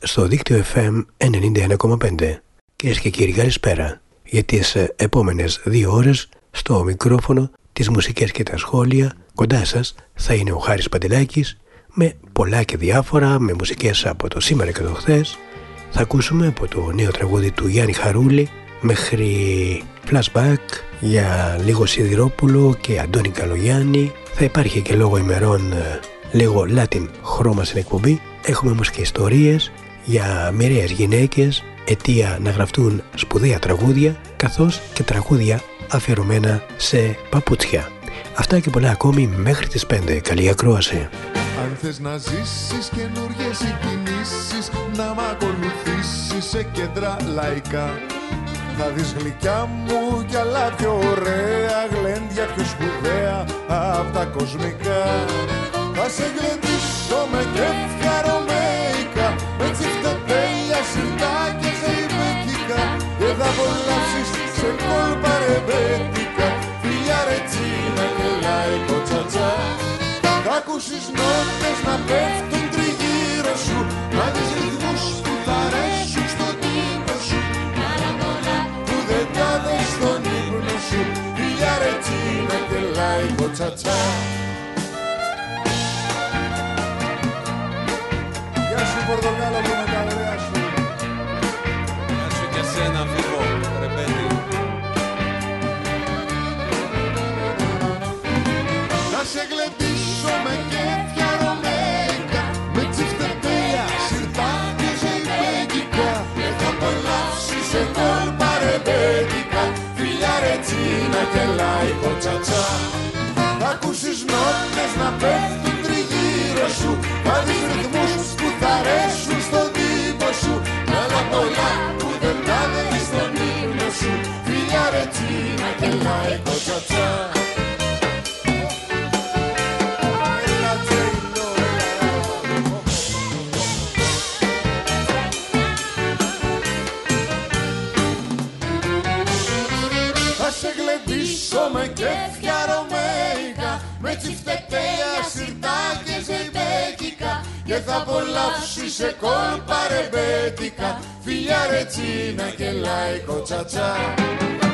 στο δίκτυο FM 91,5. Κυρίες και κύριοι, καλησπέρα. Για τις ε, επόμενες δύο ώρες στο μικρόφωνο, τις μουσικές και τα σχόλια, κοντά σας θα είναι ο Χάρης Παντελάκης με πολλά και διάφορα, με μουσικές από το σήμερα και το χθες. Θα ακούσουμε από το νέο τραγούδι του Γιάννη Χαρούλη μέχρι flashback για λίγο Σιδηρόπουλο και Αντώνη Καλογιάννη. Θα υπάρχει και λόγω ημερών ε, λίγο Latin χρώμα στην εκπομπή. Έχουμε όμως και ιστορίες για μοιραίες γυναίκες, αιτία να γραφτούν σπουδαία τραγούδια, καθώς και τραγούδια αφιερωμένα σε παπούτσια. Αυτά και πολλά ακόμη μέχρι τις 5. Καλή ακρόαση. Αν θες να ζήσεις καινούργιες συγκινήσεις Να μ' ακολουθήσεις σε κέντρα λαϊκά Θα δεις γλυκιά μου κι άλλα πιο ωραία Γλέντια πιο σπουδαία απ' τα κοσμικά Θα σε γλεντήσω με κέφια ρωμαϊκά. Με τσιφτετέλια, σιρτά και ζεϊμπέκικα Και θα απολαύσεις σε κόλπα ρεμπέτικα. Φιλιά ρετσίνα και λαϊκό τσατσά Θα ακούσεις νότες να πέφτουν τριγύρω σου. Να δεις ρυθμούς που θα αρέσουν στον τύπο σου. Που δεν τα δες στον ύπνο σου. Φιλιά ρετσίνα και λαϊκό τσατσά Πορτοκάλο μου με τα ωραία σου. Γεια σου και σένα φίλο, ρεπέτη. Να σε γλεντήσω με κέφια ρωμαϊκά Με τσιφτετέλια, σιρτά και ζεϊπέκικα Και θα απολαύσεις σε κόλπα ρεμπέτικα Φιλιά ρετσίνα και λαϊκό τσατσά Θα ακούσεις νότες να πέφτουν θα απολαύσεις σε κόλπα ρεμπέτικα. Φιλιά ρετσίνα και λαϊκό τσατσά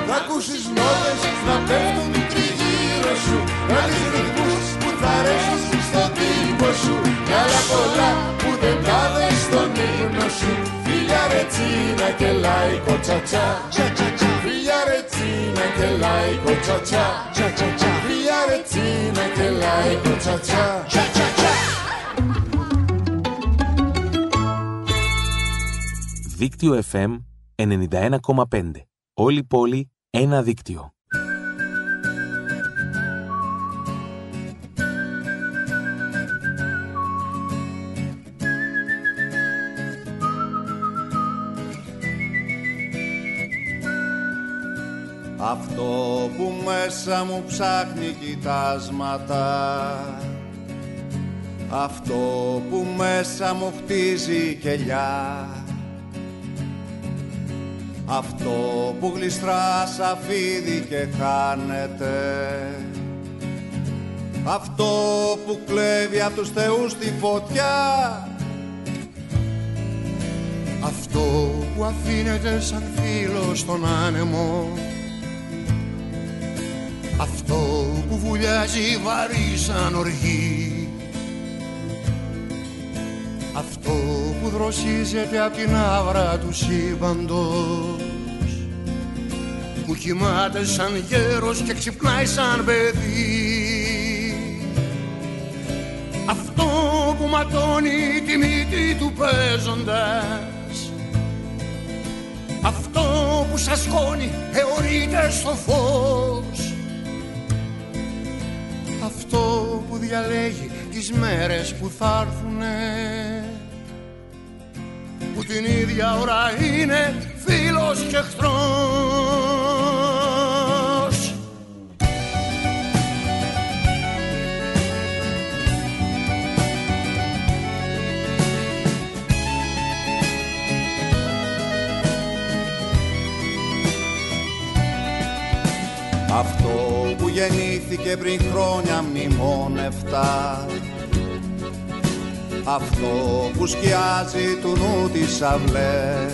Θα ακούσεις νότες να πέφτουν τριγύρω σου. Να δεις ρυθμούς που θα αρέσουν στον τύπο σου. Κι άλλα πολλά που δεν τα δες στον ύπνο σου. Φιλιά ρετσίνα και λαϊκό τσατσά Φιλιά ρετσίνα και λαϊκό τσατσά Φιλιά ρετσίνα και λαϊκό τσατσά Δίκτυο FM 91,5. Όλη πόλη, ένα δίκτυο. Αυτό που μέσα μου ψάχνει κοιτάσματα Αυτό που μέσα μου χτίζει κελιά αυτό που γλιστρά σαν φίδι και χάνεται. Αυτό που κλέβει από τους θεούς τη φωτιά. Αυτό που αφήνεται σαν φίλο στον άνεμο. Αυτό που βουλιάζει βαρύ σαν οργή Αυτό που δροσίζεται απ' την άβρα του σύμπαντος. Που κοιμάται σαν γέρος και ξυπνάει σαν παιδί. Αυτό που ματώνει τη μύτη του παίζοντας. Αυτό που σας χώνει αιωρείται στο φως. Αυτό που διαλέγει τις μέρες που θα έρθουνε Που την ίδια ώρα είναι φίλος και εχθρός. Αυτό που γεννήθηκε πριν χρόνια μνημόνευτα Αυτό που σκιάζει του νου τις αυλές.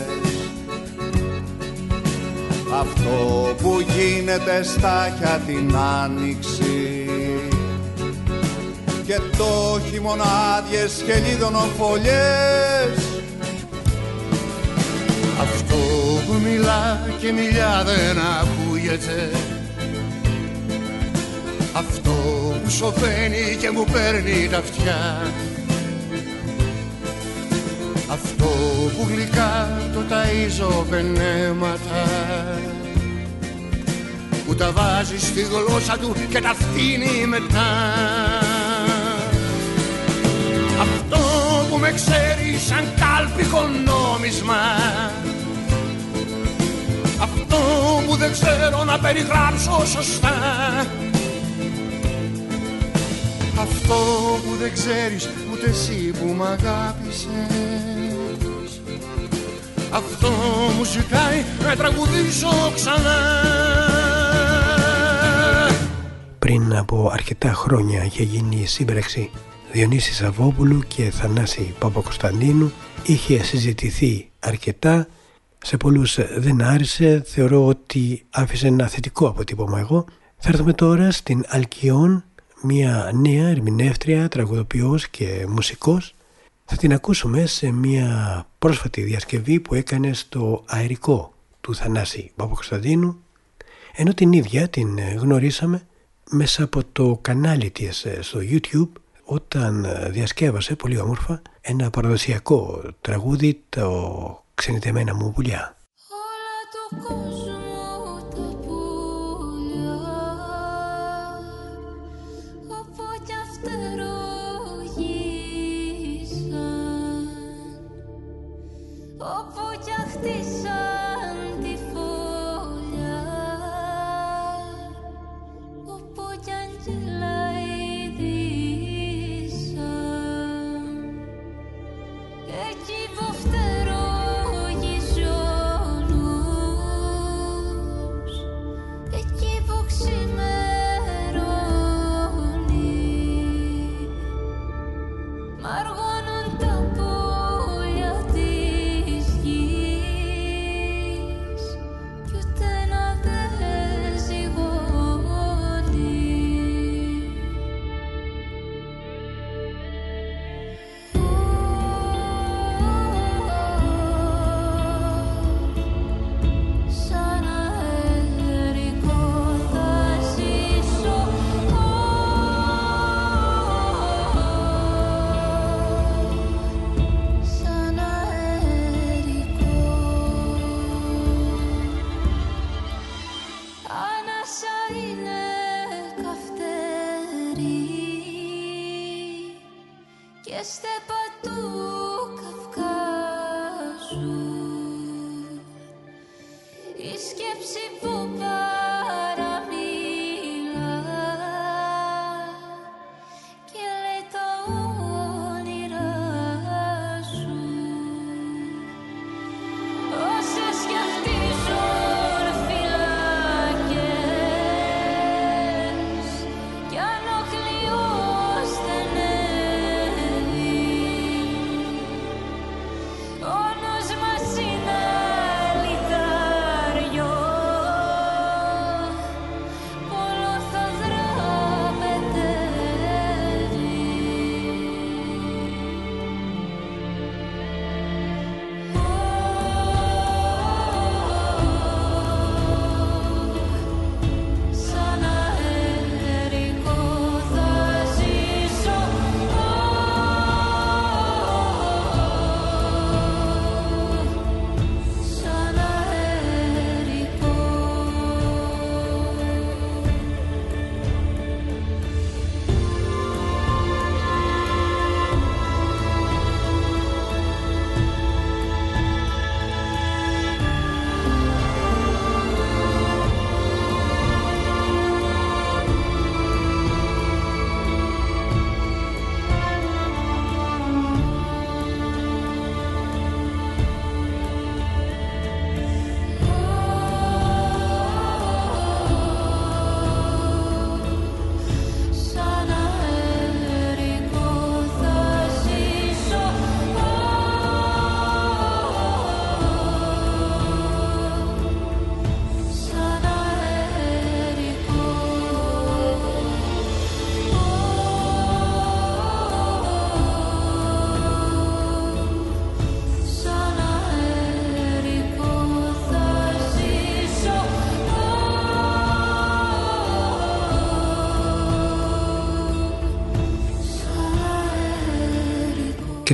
Αυτό που γίνεται στάχια την άνοιξη. Και το χειμώνα άδειες και φωλιές. Αυτό που μιλά και μιλιά δεν ακούγεται. Αυτό που σωπαίνει και μου παίρνει τα αυτιά Αυτό που γλυκά το ταΐζω πενέματα Που τα βάζει στη γλώσσα του και τα φτύνει μετά. Αυτό που με ξέρει σαν κάλπικο νόμισμα. Αυτό που δεν ξέρω να περιγράψω σωστά. Αυτό που δεν ξέρεις ούτε εσύ που μ' αγάπησες Αυτό μου ζητάει να τραγουδήσω ξανά. Πριν από αρκετά χρόνια είχε γίνει η σύμπραξη. Διονύσης Σαββόπουλου και Θανάση Παπακοσταντίνου είχε συζητηθεί αρκετά. Σε πολλούς δεν άρεσε. Θεωρώ ότι άφησε ένα θετικό αποτύπωμα εγώ. Θα έρθουμε τώρα στην Αλκιόν. Μια νέα ερμηνεύτρια, τραγουδοποιός και μουσικός θα την ακούσουμε σε μια πρόσφατη διασκευή που έκανε στο αερικό του Θανάση Παπακοσταντίνου ενώ την ίδια την γνωρίσαμε μέσα από το κανάλι της στο YouTube όταν διασκεύασε πολύ όμορφα ένα παραδοσιακό τραγούδι το «Ξενιτεμένα μου πουλιά». Όλα το κόσμο όπου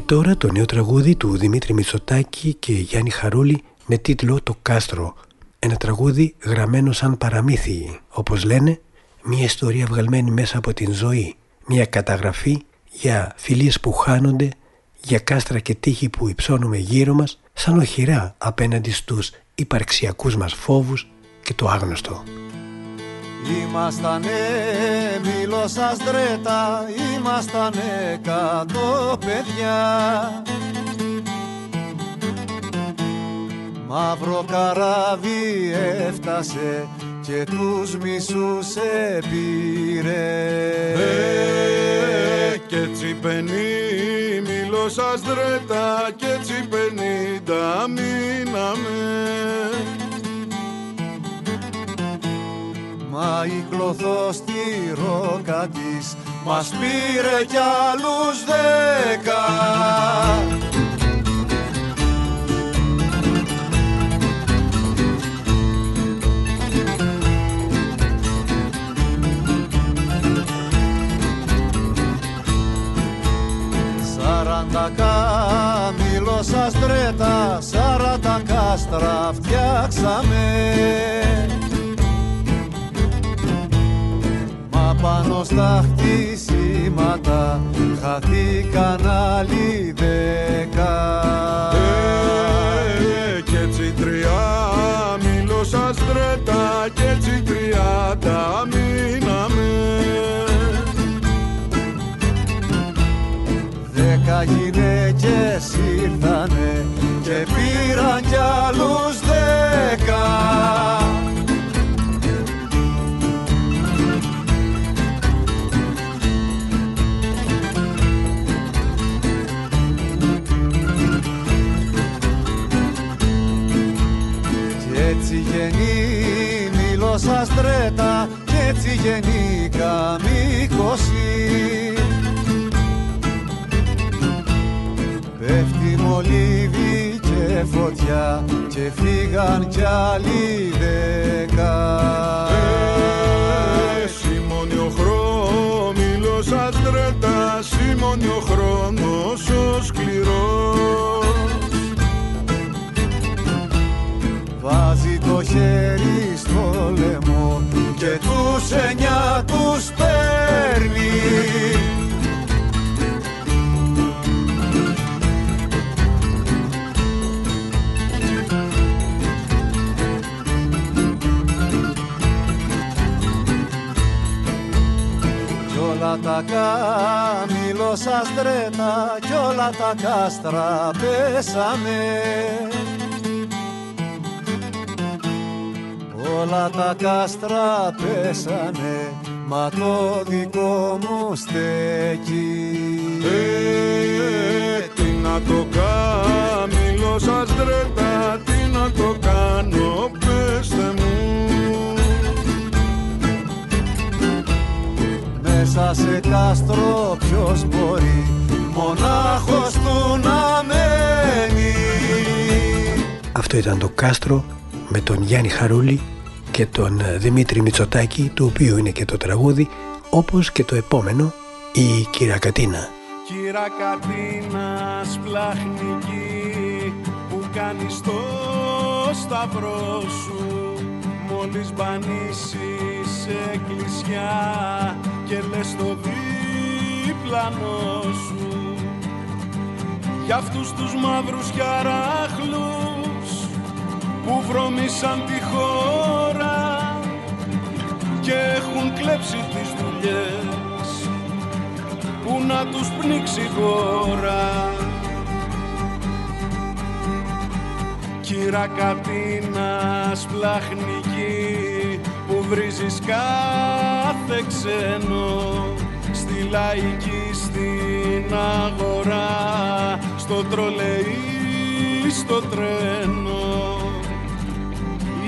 τώρα το νέο τραγούδι του Δημήτρη Μητσοτάκη και Γιάννη Χαρούλη με τίτλο «Το Κάστρο». Ένα τραγούδι γραμμένο σαν παραμύθι, όπως λένε, μια ιστορία βγαλμένη μέσα από την ζωή, μια καταγραφή για φιλίες που χάνονται, για κάστρα και τείχη που υψώνουμε γύρω μας, σαν οχυρά απέναντι στους υπαρξιακούς μας φόβους και το άγνωστο. Ήμαστανε μήλο σας δρέτα, ήμαστανε κάτω παιδιά. Μαύρο καράβι έφτασε και τους μισούς επήρε Ε, και έτσι πενή μήλο σας δρέτα και έτσι πενήντα μείναμε Μα η κλωθός στη ρόκα της μας πήρε κι άλλους δέκα. Σαράντα καμήλο σας τρέτα, σαράντα κάστρα φτιάξαμε πάνω στα χτίσματα χαθήκαν άλλοι δέκα. Ε, και έτσι τρία μήλο σας δρέτα και έτσι τριάντα μείναμε. Δέκα γυναίκες ήρθανε και πήραν κι άλλους δέκα έτσι γεννεί μήλο σας τρέτα κι έτσι γεννεί καμίκωση Πέφτει μολύβι και φωτιά και φύγαν κι άλλοι δέκα. Ε, Σημώνει ο χρόνος σας δρέτα Σημώνει ο χρόνος ο σκληρός χέρι στο λαιμό και τους εννιά τους παίρνει. Κι όλα τα καμήλο σας δρέτα κι όλα τα κάστρα πέσαμε Όλα τα κάστρα πέσανε, μα το δικό μου στέκει. Ε, τι να το κάνω, σας δρέτα, τι να το κάνω, πέστε μου. Μέσα σε κάστρο ποιος μπορεί, μονάχος του να μένει. Αυτό ήταν το κάστρο με τον Γιάννη Χαρούλη και τον ε, Δημήτρη Μητσοτάκη του οποίου είναι και το τραγούδι όπως και το επόμενο η Κυρακατίνα. Κύρα Κατίνα σπλαχνική που κάνεις το σταυρό σου μόλις μπανίσεις σε εκκλησιά και λες το διπλανό σου για αυτούς τους μαύρους χαράχλους που βρωμήσαν τη χώρα και έχουν κλέψει τις δουλειές που να τους πνίξει η χώρα. Κύρα Κατίνας σπλαχνική που βρίζεις κάθε ξένο στη λαϊκή στην αγορά στο τρολεϊ στο τρένο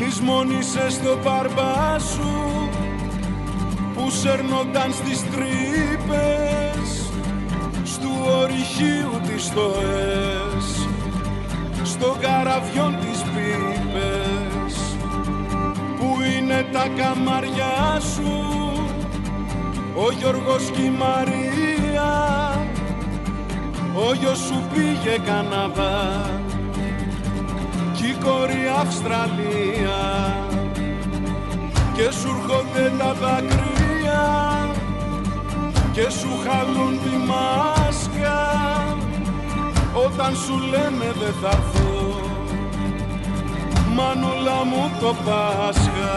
λησμόνησες στο μπαρμπά σου που σέρνονταν στις τρύπες στου ορυχείου τις στοές στο καραβιόν τις πίπες που είναι τα καμαριά σου ο Γιώργος και η Μαρία ο γιος σου πήγε Καναδά κι η κόρη Αυστραλία. Και σου έρχονται τα δάκρυα. Και σου χαλούν τη μάσκα. Όταν σου λένε δεν θα έρθω μανούλα μου το Πάσχα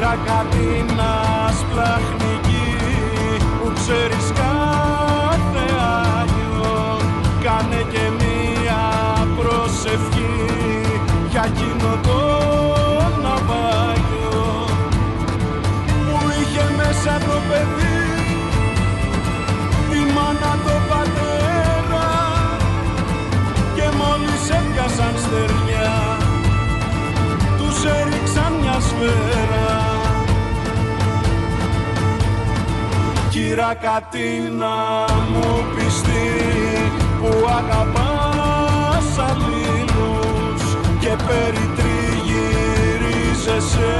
Κύρα Κατίνα σπλαχνική που ξέρεις κάθε Άγιο κάνε και μία προσευχή για εκείνο το ναυάγιο. Που είχε μέσα το παιδί τη μάνα το πατέρα και μόλις έπιασαν στεριά τους έριξαν μια σφαίρα Κύρα Κατίνα μου πιστή που αγαπάς αλλήλους και περιτριγυρίζεσαι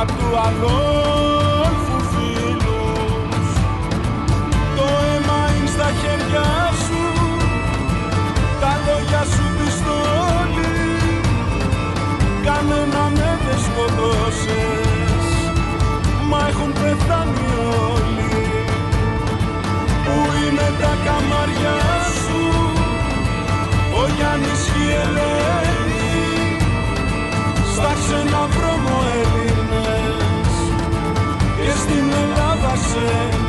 απ' του αδόλφου φίλους. Το αίμα είναι στα χέρια σου τα λόγια σου πιστόλι κανένα με δεν σκοτώσες τα καμαριά σου. Ο Γιάννης και η Ελένη στα ξένα βρώμο Έλληνες. Και στην Ελλάδα σένει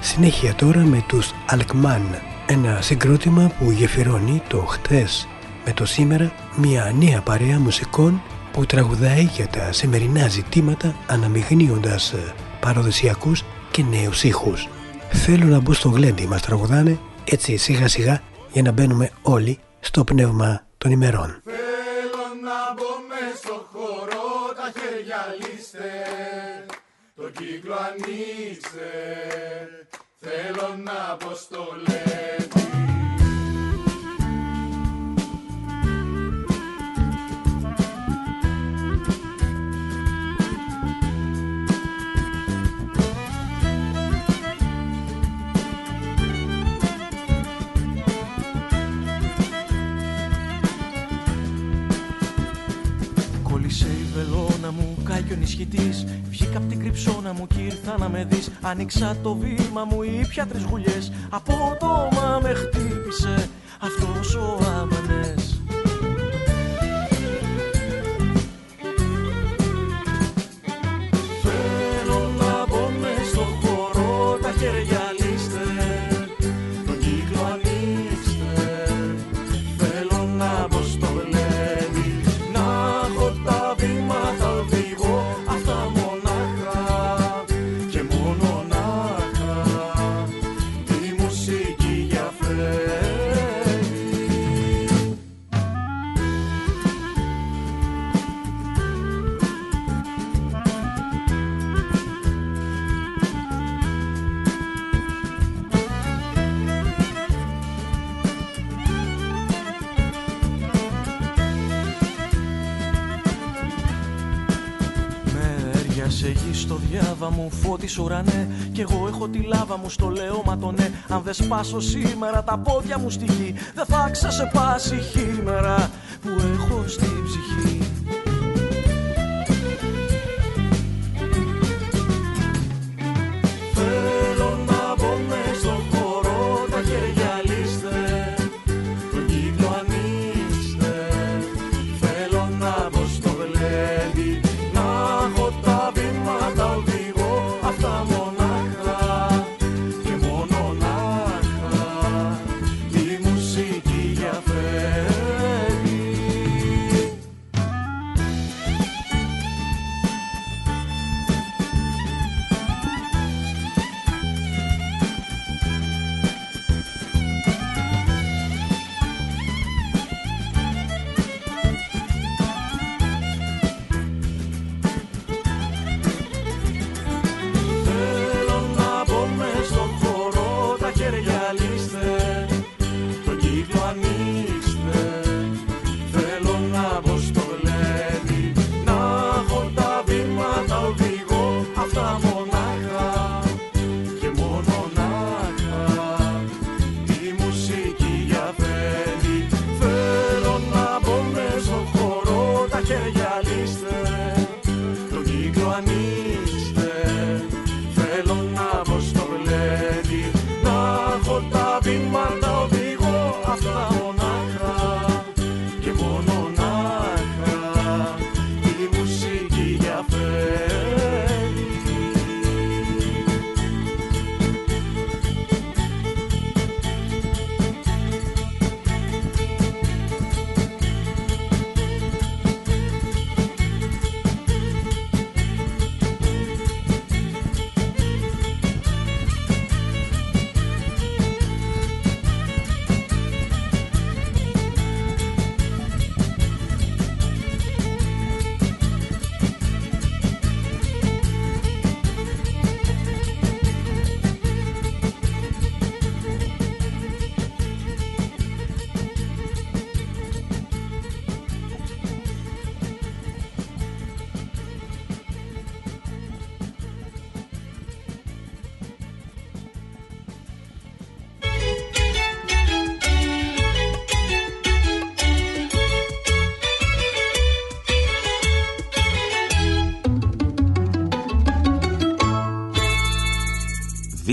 Συνέχεια τώρα με τους Αλκμάν, ένα συγκρότημα που γεφυρώνει το χτες. Με το σήμερα μια νέα παρέα μουσικών που τραγουδάει για τα σημερινά ζητήματα αναμειγνύοντας ε, παραδοσιακούς και νέους ήχους. Θέλω να μπω στο γλέντι μας τραγουδάνε έτσι σιγά σιγά για να μπαίνουμε όλοι στο πνεύμα των ημερών. Θέλω να μπω μες στο χώρο, τα χέρια λύστε, το κύκλο ανοίξτε, θέλω να μπω στο λέτι. Βελόνα μου, κάει και ο νησχυτής Βγήκα απ' την κρυψώνα μου κι ήρθα να με δεις. Άνοιξα το βήμα μου, ήπια τρεις γουλιές. Από το όμα με χτύπησε αυτός ο άμανες μου, φώτισε ουρανέ. Κι εγώ έχω τη λάβα μου στο λέω μα το ναι. Αν δεν σπάσω σήμερα τα πόδια μου στη γη Δεν θα ξεσεπάσει η χήμερα που έχω στην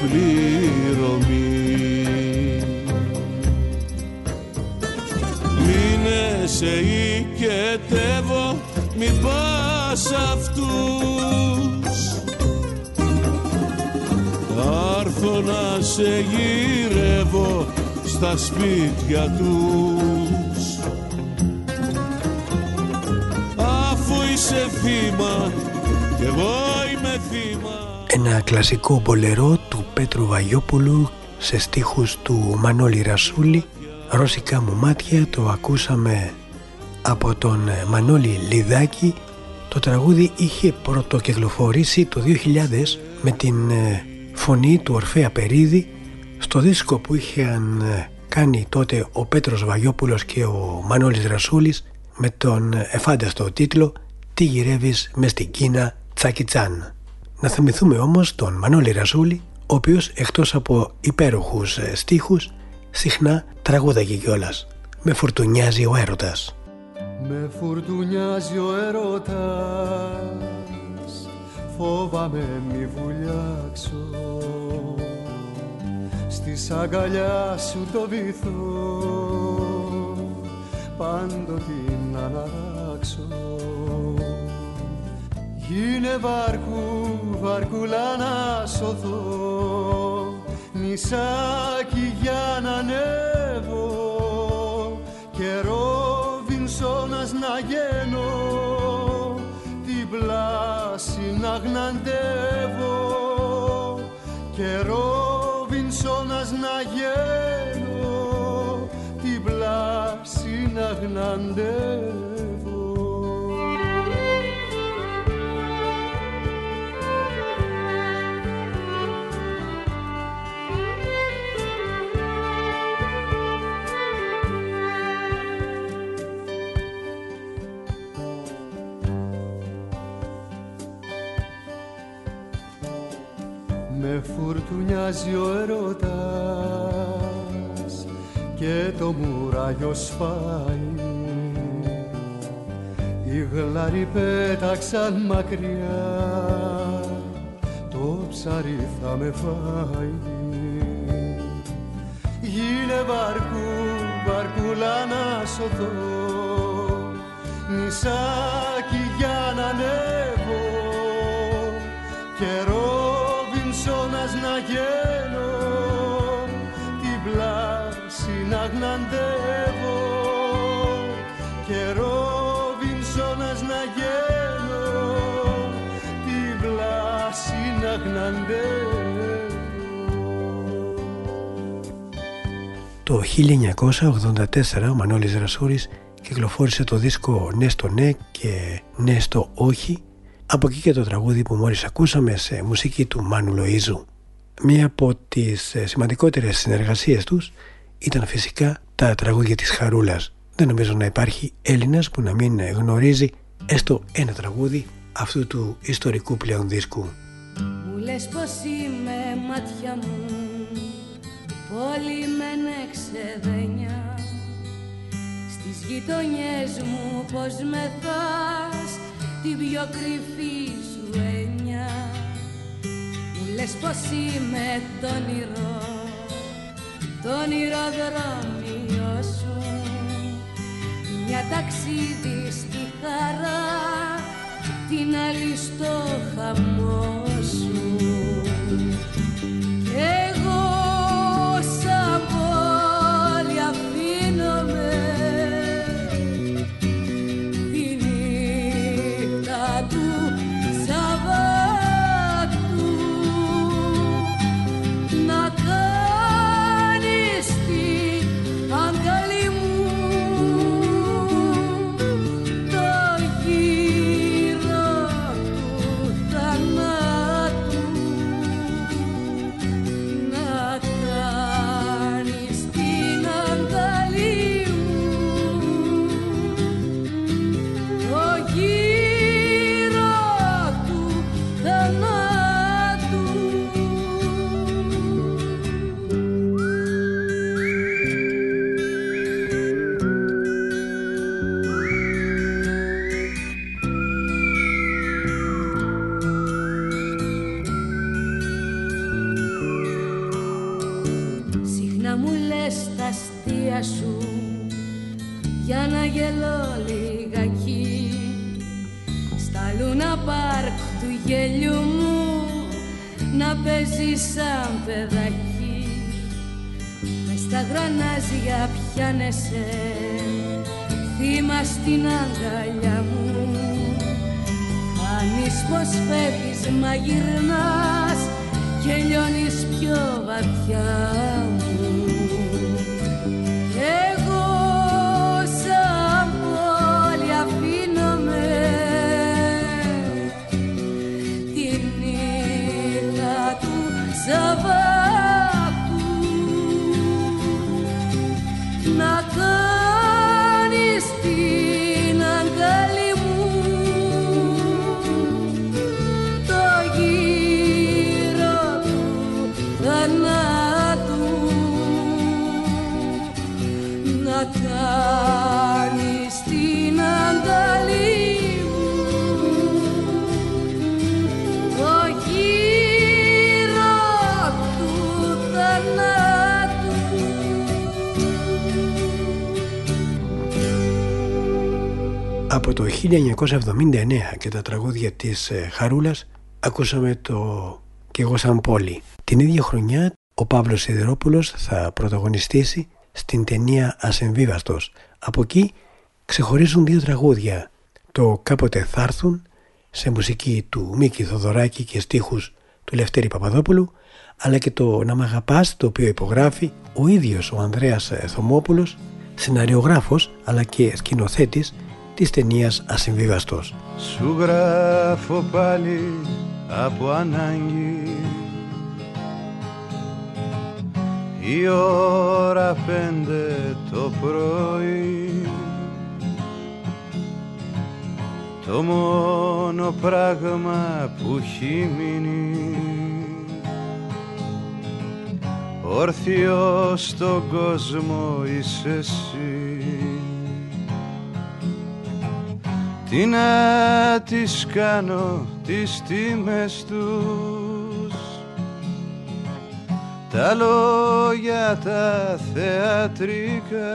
πληρωμή. Μείνε σε οικετεύω μην πας αυτούς. Άρθω να σε γυρεύω στα σπίτια τους. Αφού είσαι θύμα κι εγώ είμαι θύμα. Ένα κλασικό πολερό του Πέτρου Βαγιόπουλου σε στίχους του Μανώλη Ρασούλη «Ρώσικα μου μάτια» το ακούσαμε από τον Μανώλη Λιδάκη το τραγούδι είχε πρωτοκυκλοφορήσει το 2000 με την ε, φωνή του Ορφέα Περίδη στο δίσκο που είχαν ε, κάνει τότε ο Πέτρος Βαγιόπουλος και ο Μανώλης Ρασούλης με τον εφάνταστο τίτλο «Τι γυρεύεις μες στην Κίνα Τσάκι Τσάν». Να θυμηθούμε όμως τον Μανώλη Ρασούλη ο οποίος εκτός από υπέροχους ε, στίχους συχνά τραγούδαγε κιόλας. Με φουρτουνιάζει ο έρωτας. Με φουρτουνιάζει ο έρωτας Φόβαμαι μη βουλιάξω Στη αγκαλιά σου το βυθό Πάντοτε να αναράξω Γίνε βάρκου, βαρκούλα να σωθώ. Νησάκι για να ανέβω. Και Ρόβινσόνας να γίνω Την πλάση να γναντεύω. Και Ρόβινσόνας να γίνω Την πλάση να γναντεύω φουρτουνιάζει ο έρωτας και το μουράγιο σπάει. Οι γλάροι πέταξαν μακριά το ψάρι θα με φάει. Γίνε βαρκού, βαρκούλα να σωθώ νησάκι για να ανέβω. Και Ρόβινσόνας να γίνω την πλάση να γναντεύω και Ρόβινσόνας να γίνω την πλάση να γναντεύω Το 1984 ο Μανώλης Ρασούρης κυκλοφόρησε το δίσκο «Ναι στο ναι» και «Ναι στο όχι» από εκεί και το τραγούδι που μόλις ακούσαμε σε μουσική του Μάνου Λοΐζου. Μία από τις ε, σημαντικότερες συνεργασίες τους ήταν φυσικά τα τραγούδια της Χαρούλας. Δεν νομίζω να υπάρχει Έλληνας που να μην γνωρίζει έστω ένα τραγούδι αυτού του ιστορικού πλέον δίσκου. Μου λες πως είμαι μάτια μου Πόλη με ξεδένια Στις γειτονιές μου πως με θας Την πιο κρυφή σου έννοια Μου λες πως είμαι το όνειρο Το όνειροδρόμιο σου. Μια ταξίδι στη χαρά Την άλλη στο χαμό σου παίζει σαν παιδάκι μες στα γρανάζια πιάνεσαι. Θύμα στην αγκαλιά μου Φανείς πως φεύγεις μα γυρνάς και λιώνεις πιο βαθιά Από το 1979 και τα τραγούδια της ε, Χαρούλας ακούσαμε το «Κι εγώ σαν πόλη». Την ίδια χρονιά ο Παύλος Σιδερόπουλος θα πρωταγωνιστήσει στην ταινία «Ασεμβίβαστος». Από εκεί ξεχωρίζουν δύο τραγούδια. Το «Κάποτε θα έρθουν» σε μουσική του Μίκη Θοδωράκη και στίχους του Λευτέρη Παπαδόπουλου αλλά και το «Να μ' αγαπάς» το οποίο υπογράφει ο ίδιος ο Ανδρέας ε, Θωμόπουλος σεναριογράφος αλλά και σκηνοθέτης της ταινίας «Ασυμβίβαστος». Σου γράφω πάλι από ανάγκη. Η ώρα πέντε το πρωί. Το μόνο πράγμα που έχει μείνει. Όρθιος στον κόσμο είσαι εσύ Τι να τις κάνω τις τιμές τους. Τα λόγια τα θεατρικά.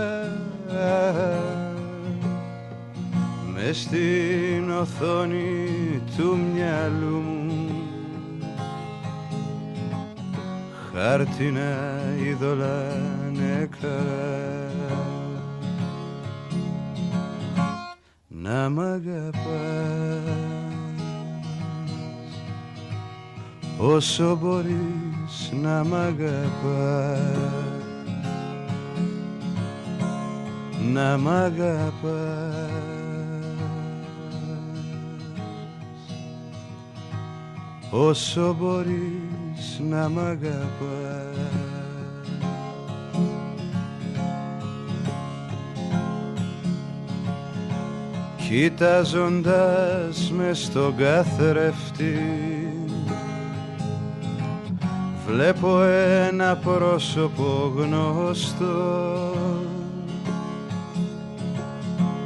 Με στην οθόνη του μυαλού μου. Χάρτινα είδωλα νεκρά να μ' αγαπάς. Όσο μπορείς να μ' αγαπάς. Να μ' αγαπάς. Όσο μπορείς να μ' αγαπάς Κοιτάζοντας με στον καθρέφτη Βλέπω ένα πρόσωπο γνωστό.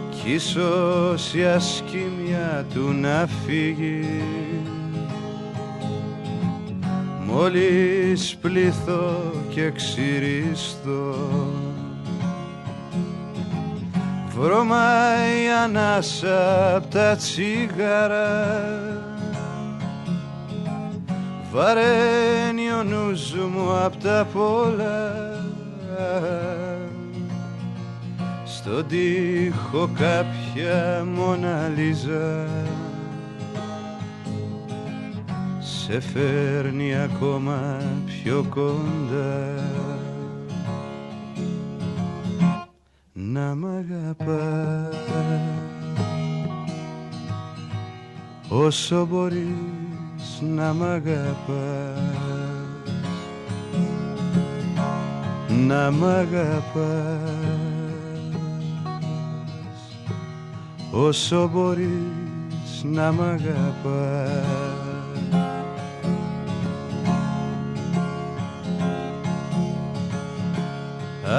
Κι ίσως η ασκήμια του να φύγει. Μόλις πληθώ και ξυριστώ Βρωμάει ανάσα απ' τα τσίγαρα Βαραίνει ο νους μου απ' τα πολλά. Στον τοίχο κάποια μοναλίζα. Σε φέρνει ακόμα πιο κοντά να μ' αγαπάς. Όσο μπορείς να μ' αγαπάς. Να μ' αγαπάς. Όσο μπορείς να μ' αγαπάς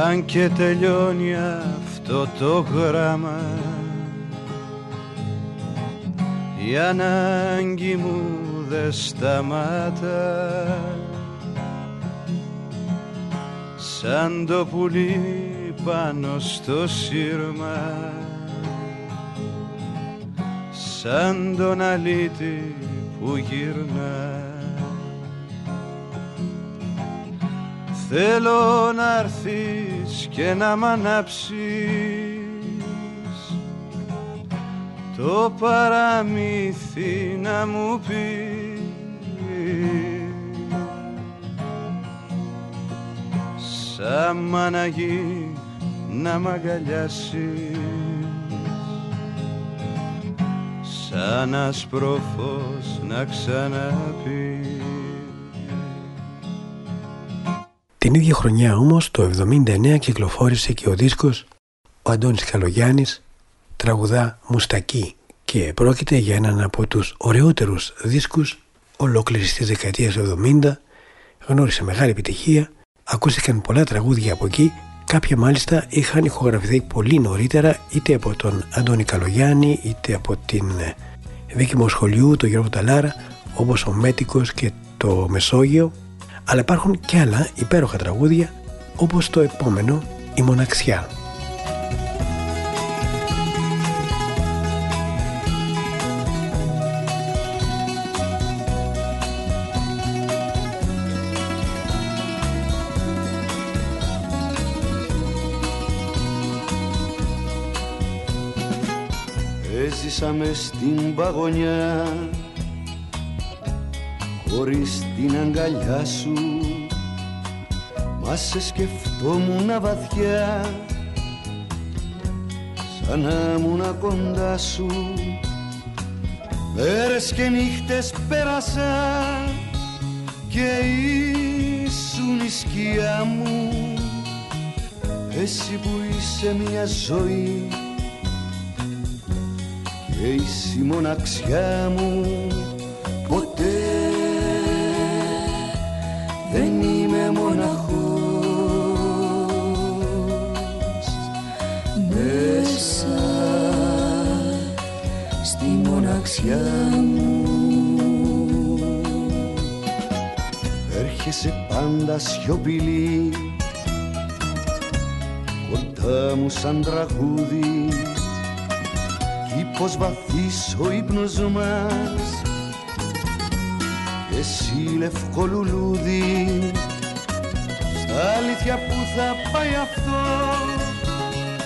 αν και τελειώνει αυτό το γράμμα η ανάγκη μου δε σταμάτα. Σαν το πουλί πάνω στο σύρμα σαν τον αλήτη που γυρνά Θέλω να έρθεις και να μ' ανάψεις. Το παραμύθι να μου πεις. Σαν μαναγή να μ' αγκαλιάσεις. Σαν ασπροφός να ξαναπείς Την ίδια χρονιά όμως το 79 κυκλοφόρησε και ο δίσκος ο Αντώνης Καλογιάννης τραγουδά Μουστακή και πρόκειται για έναν από τους ωραιότερους δίσκους ολόκληρης της δεκαετίας 70 γνώρισε μεγάλη επιτυχία ακούστηκαν πολλά τραγούδια από εκεί κάποια μάλιστα είχαν ηχογραφηθεί πολύ νωρίτερα είτε από τον Αντώνη Καλογιάννη είτε από την Βίκη Μοσχολιού, τον Γιώργο Ταλάρα όπως ο Μέτικος και το Μεσόγειο αλλά υπάρχουν και άλλα υπέροχα τραγούδια όπως το επόμενο «Η Μοναξιά». Έζησαμε στην παγωνιά χωρίς την αγκαλιά σου. Μα σε σκεφτόμουν βαθιά σαν να ήμουν κοντά σου. Μέρες και νύχτες πέρασα και ήσουν η σκιά μου. Εσύ που είσαι μια ζωή και είσαι η μοναξιά μου. Ποτέ δεν είμαι μοναχός. Μέσα στη μοναξιά μου. Έρχεσαι πάντα σιωπηλή. Κοντά μου σαν τραγούδι. Κι πως βαθύς ο ύπνος μας εσύ λευκό λουλούδι Στα αλήθεια που θα πάει αυτό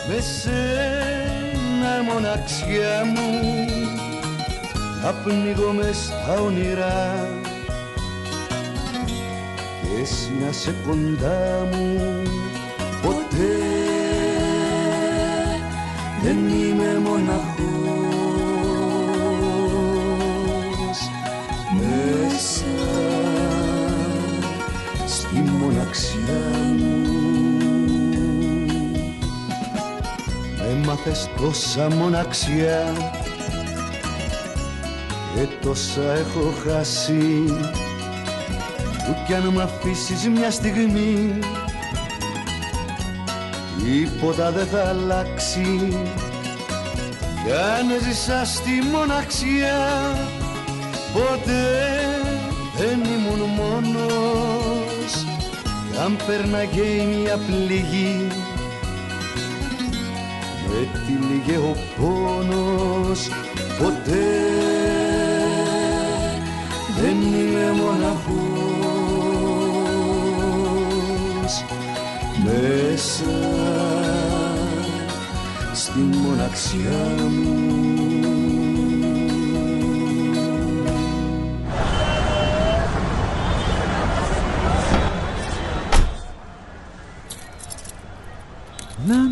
Με σένα μοναξιά μου. Να πνίγω μες στα όνειρά Και εσύ να σε κοντά μου. Ποτέ δεν είμαι μοναχός Έμαθες τόσα μοναξιά και τόσα έχω χάσει. Που κι αν μ' αφήσεις μια στιγμή τίποτα δεν θα αλλάξει. Κι αν έζησα στη μοναξιά ποτέ δεν ήμουν μόνος. Κι αν πέρναγε μια πληγή με τη λίγε ο πόνος ποτέ δεν είμαι μοναχός. Μέσα στη μοναξιά μου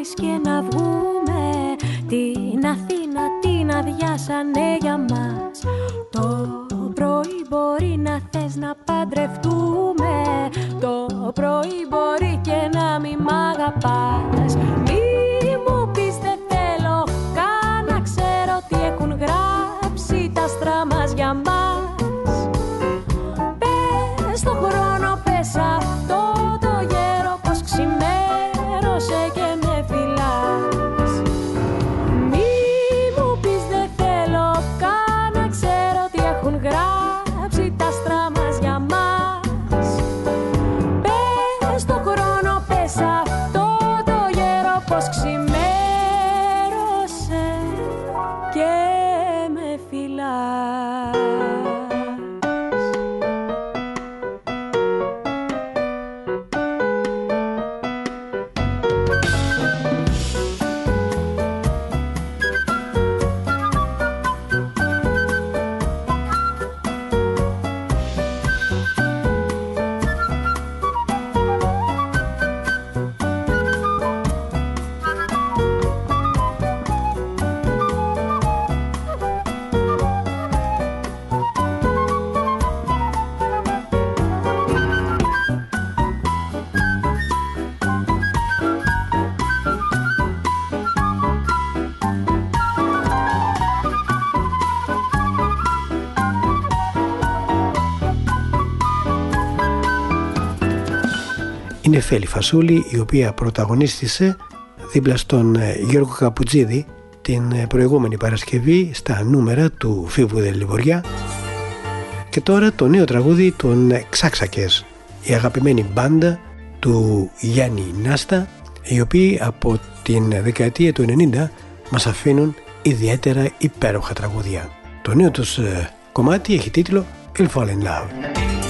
Και να βγούμε. Την Αθήνα την αδειάσανε. Εφέλη Φασούλη η οποία πρωταγωνίστησε δίπλα στον ε, Γιώργο Καπουτζίδη την ε, προηγούμενη Παρασκευή στα νούμερα του Φίβου Δελιβοριά και τώρα το νέο τραγούδι των ε, Ξάξακες η αγαπημένη μπάντα του Γιάννη Νάστα οι οποίοι από την δεκαετία του 90 μας αφήνουν ιδιαίτερα υπέροχα τραγούδια. Το νέο τους κομμάτι έχει τίτλο «I'll Fall In Love».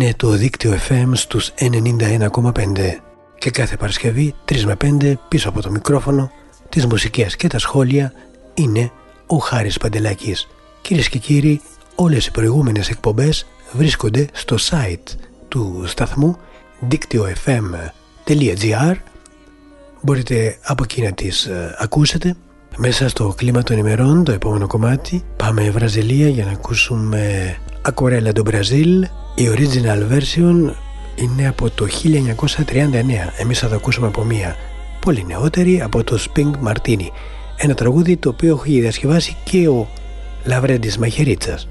Είναι το δίκτυο FM στους 91,5 και κάθε Παρασκευή 3 με 5 πίσω από το μικρόφωνο, τις μουσικές και τα σχόλια είναι ο Χάρης Παντελάκης. Κυρίες και κύριοι, όλες οι προηγούμενες εκπομπές βρίσκονται στο site του σταθμού δίκτυο.fm.gr Μπορείτε από εκεί να τις ε, ακούσετε. Μέσα στο κλίμα των ημερών, το επόμενο κομμάτι, πάμε Βραζιλία για να ακούσουμε Aquarela do Brazil. Η original version είναι από το 1939. Εμείς θα το ακούσουμε από μία πολύ νεότερη από το Spink Martini. Ένα τραγούδι το οποίο έχει διασκευάσει και ο Λαβρέντης Μαχαιρίτσας.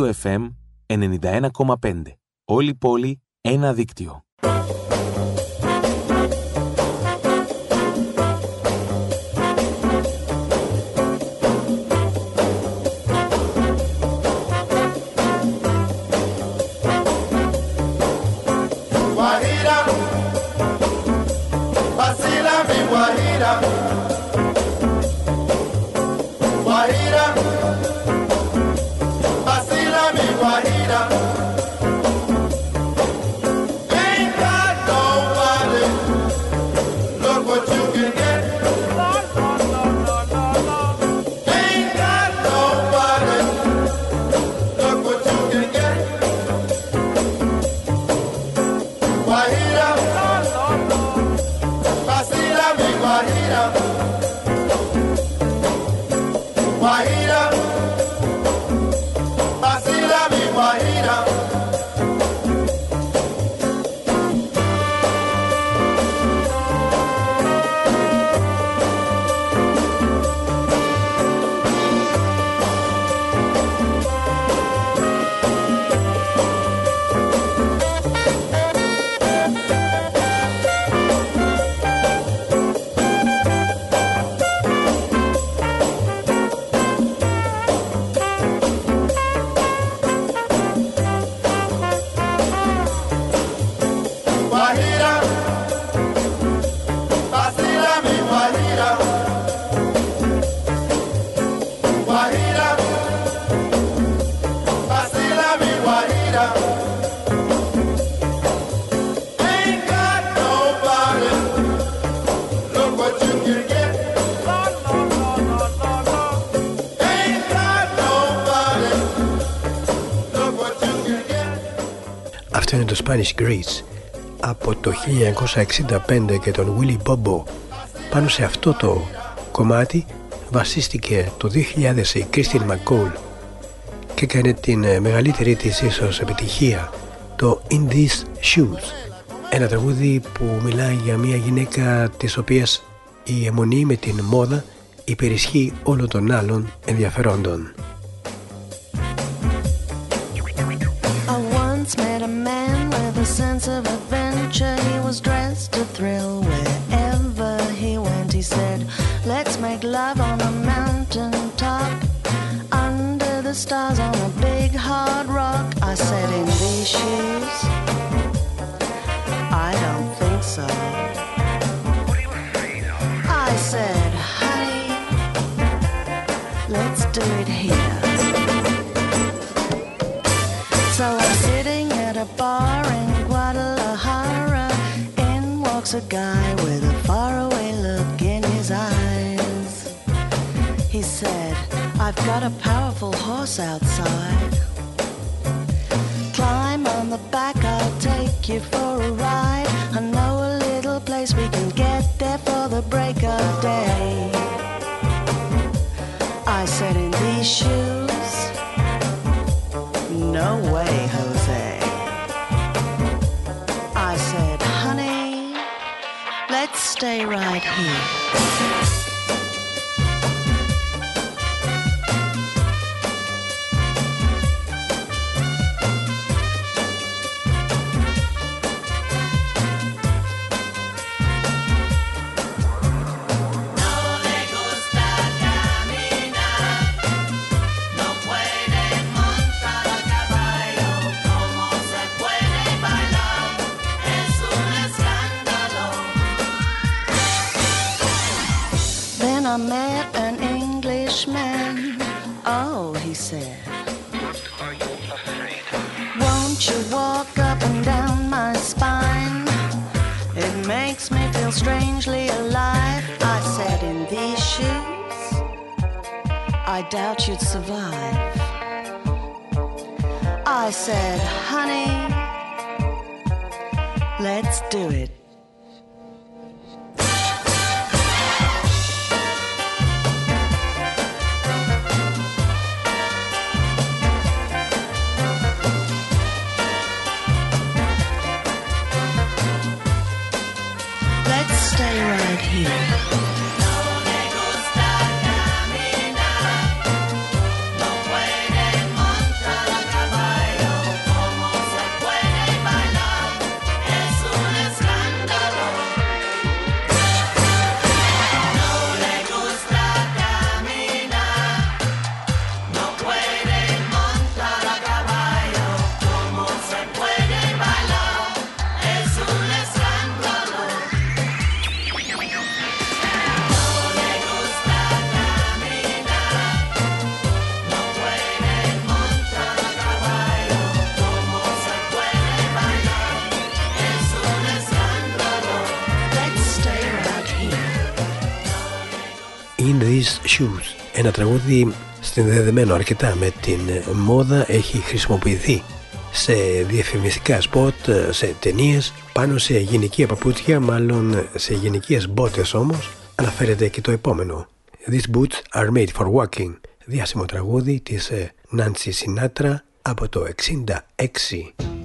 δίκτυο 91,5. Όλη πόλη, ένα δίκτυο. Spanish από το 1965 και τον Willy Bobo πάνω σε αυτό το κομμάτι βασίστηκε το 2000 η Christine McCall και έκανε την ε, μεγαλύτερη της ίσως επιτυχία το In These Shoes ένα τραγούδι που μιλάει για μια γυναίκα της οποίας η αιμονή με την μόδα υπερισχύει όλων των άλλων ενδιαφερόντων. guy with a faraway look in his eyes. He said, I've got a powerful horse outside. Climb on the back, I'll take you for stay right here. Shoes. Ένα τραγούδι συνδεδεμένο αρκετά με την μόδα έχει χρησιμοποιηθεί σε διαφημιστικά σποτ, σε ταινίες, πάνω σε γυναικεία παπούτσια, μάλλον σε γυναικείες μπότες όμως, αναφέρεται και το επόμενο. These boots are made for walking. Διάσημο τραγούδι της ε, Nancy Sinatra από το 66.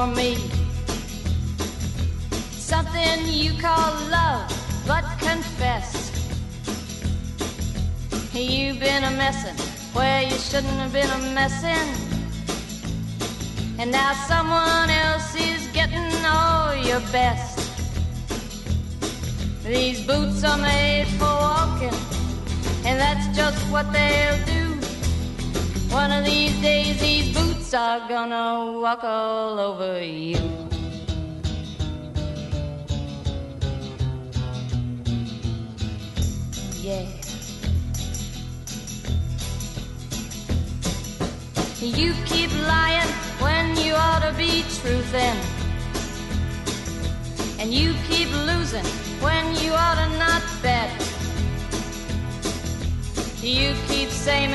For me. Something you call love, but confess. You've been a messin' where you shouldn't have been a messin'. And now someone else is getting all your best. These boots are made for walking, and that's just what they'll do. One of these days, these boots are gonna walk all over you. Yeah. You keep lying when you ought to be truthing. And you keep losing when you ought to not bet. You keep saying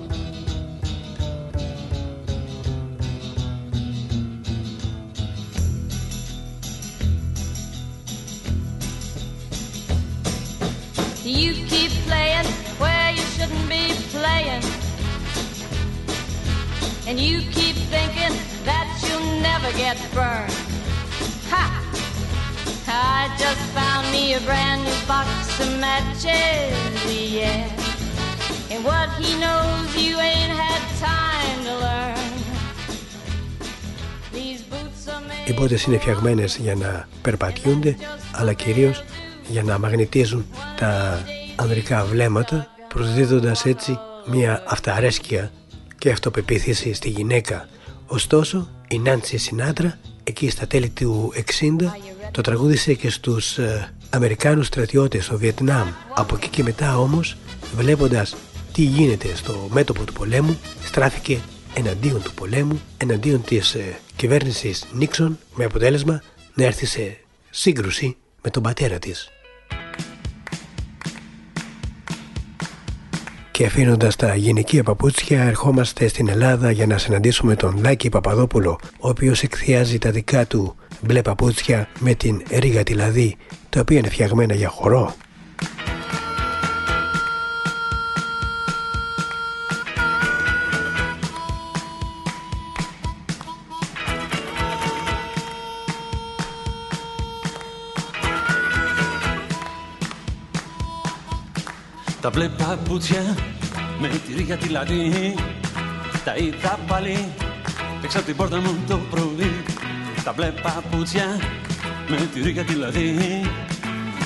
You keep playing where you shouldn't be playing. And you keep thinking that you'll never get burned. Ha! I just found me a brand new box of matches, yeah. And what he knows you ain't had time to learn. These boots are made Οι μπότες είναι φτιαγμένες για να περπατιούνται, αλλά κυρίως για να μαγνητίζουν τα ανδρικά βλέμματα, προσδίδοντας έτσι μια αυταρέσκεια και αυτοπεποίθηση στη γυναίκα. Ωστόσο, η Νάντσι Σινάτρα, εκεί στα τέλη του 60, το τραγούδισε και στους ε, Αμερικάνους στρατιώτες στο Βιετνάμ. Από εκεί και μετά όμως, βλέποντας τι γίνεται στο μέτωπο του πολέμου, στράφηκε εναντίον του πολέμου, εναντίον της ε, κυβέρνησης Νίξον, με αποτέλεσμα να έρθει σε σύγκρουση με τον πατέρα της. Και αφήνοντας τα γυναικεία παπούτσια, ερχόμαστε στην Ελλάδα για να συναντήσουμε τον Λάκη Παπαδόπουλο, ο οποίος εκθιάζει τα δικά του μπλε παπούτσια με την ρίγα τη λαδί, τα οποία είναι φτιαγμένα για χορό. Τα μπλε παπούτσια με τη ρίγα τη λαδί Τα είδα πάλι έξω από την πόρτα μου το πρωί. Τα μπλε παπούτσια με τη ρίγα τη λαδί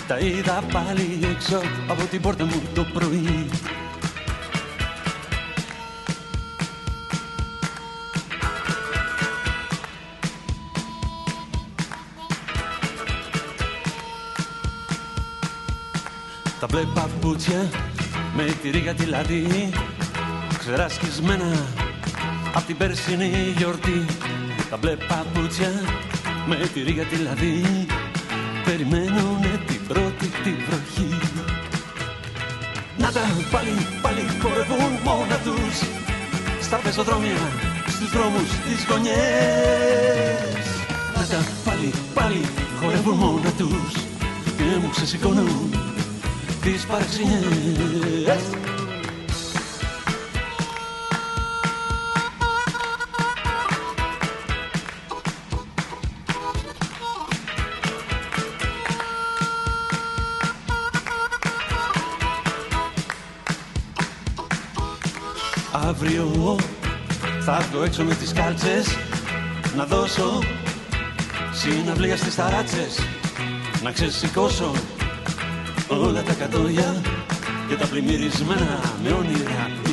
Τα είδα πάλι έξω από την πόρτα μου το πρωί Τα μπλε παπούτσια με τη ρίγα τη λαδί Ξεράσκισμένα απ' την περσινή γιορτή. Τα μπλε παπούτσια με τη ρίγα τη λαδί Περιμένουνε την πρώτη τη βροχή. Να τα πάλι, πάλι χορεύουν μόνα τους Στα πεζοδρόμια, στους δρόμους, τις γωνιές. Να τα πάλι, πάλι χορεύουν μόνα τους Και μου ξεσηκώνουν τις παραξενιές Αύριο θα βγω έξω με τις κάλτσες Να δώσω συναυλία στις ταράτσες να ξεσηκώσω όλα τα κατόγια και τα πλημμυρισμένα με όνειρα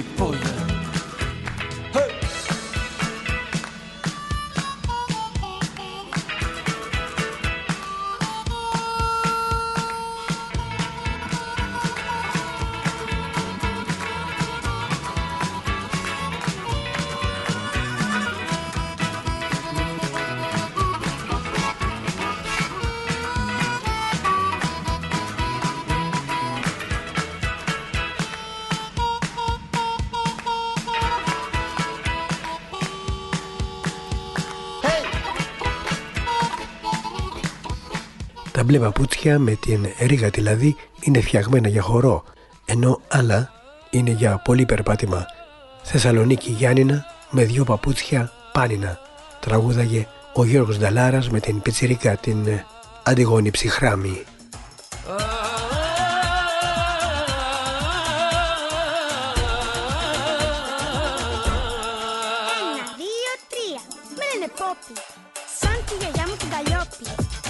μπλε παπούτσια με την ρίγα δηλαδή είναι φτιαγμένα για χορό, ενώ άλλα είναι για πολύ περπάτημα. Θεσσαλονίκη Γιάννηνα με δυο παπούτσια πάνινα. Τραγούδαγε ο Γιώργος Νταλάρας με την πιτσιρίκα την ε, Αντιγόνη Ψυχράμη. Ένα, δύο, τρία. Με λένε Πόπι. Σαν τη γιαγιά μου την Καλλιόπη.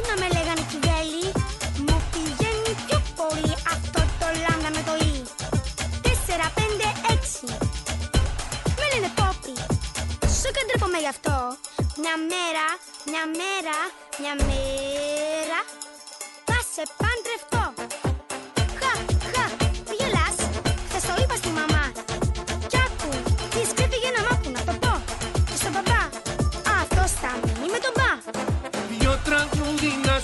Αχ να με λέγανε κυβέλη. Μου πηγαίνει πιο πολύ αυτό το λάμδα με το ι. Τέσσερα, πέντε, έξι. Με λένε Πόπι. Σου καντρέπομαι γι' αυτό. Μια μέρα, μια μέρα, μια μέρα. Θα σε παντρευτώ.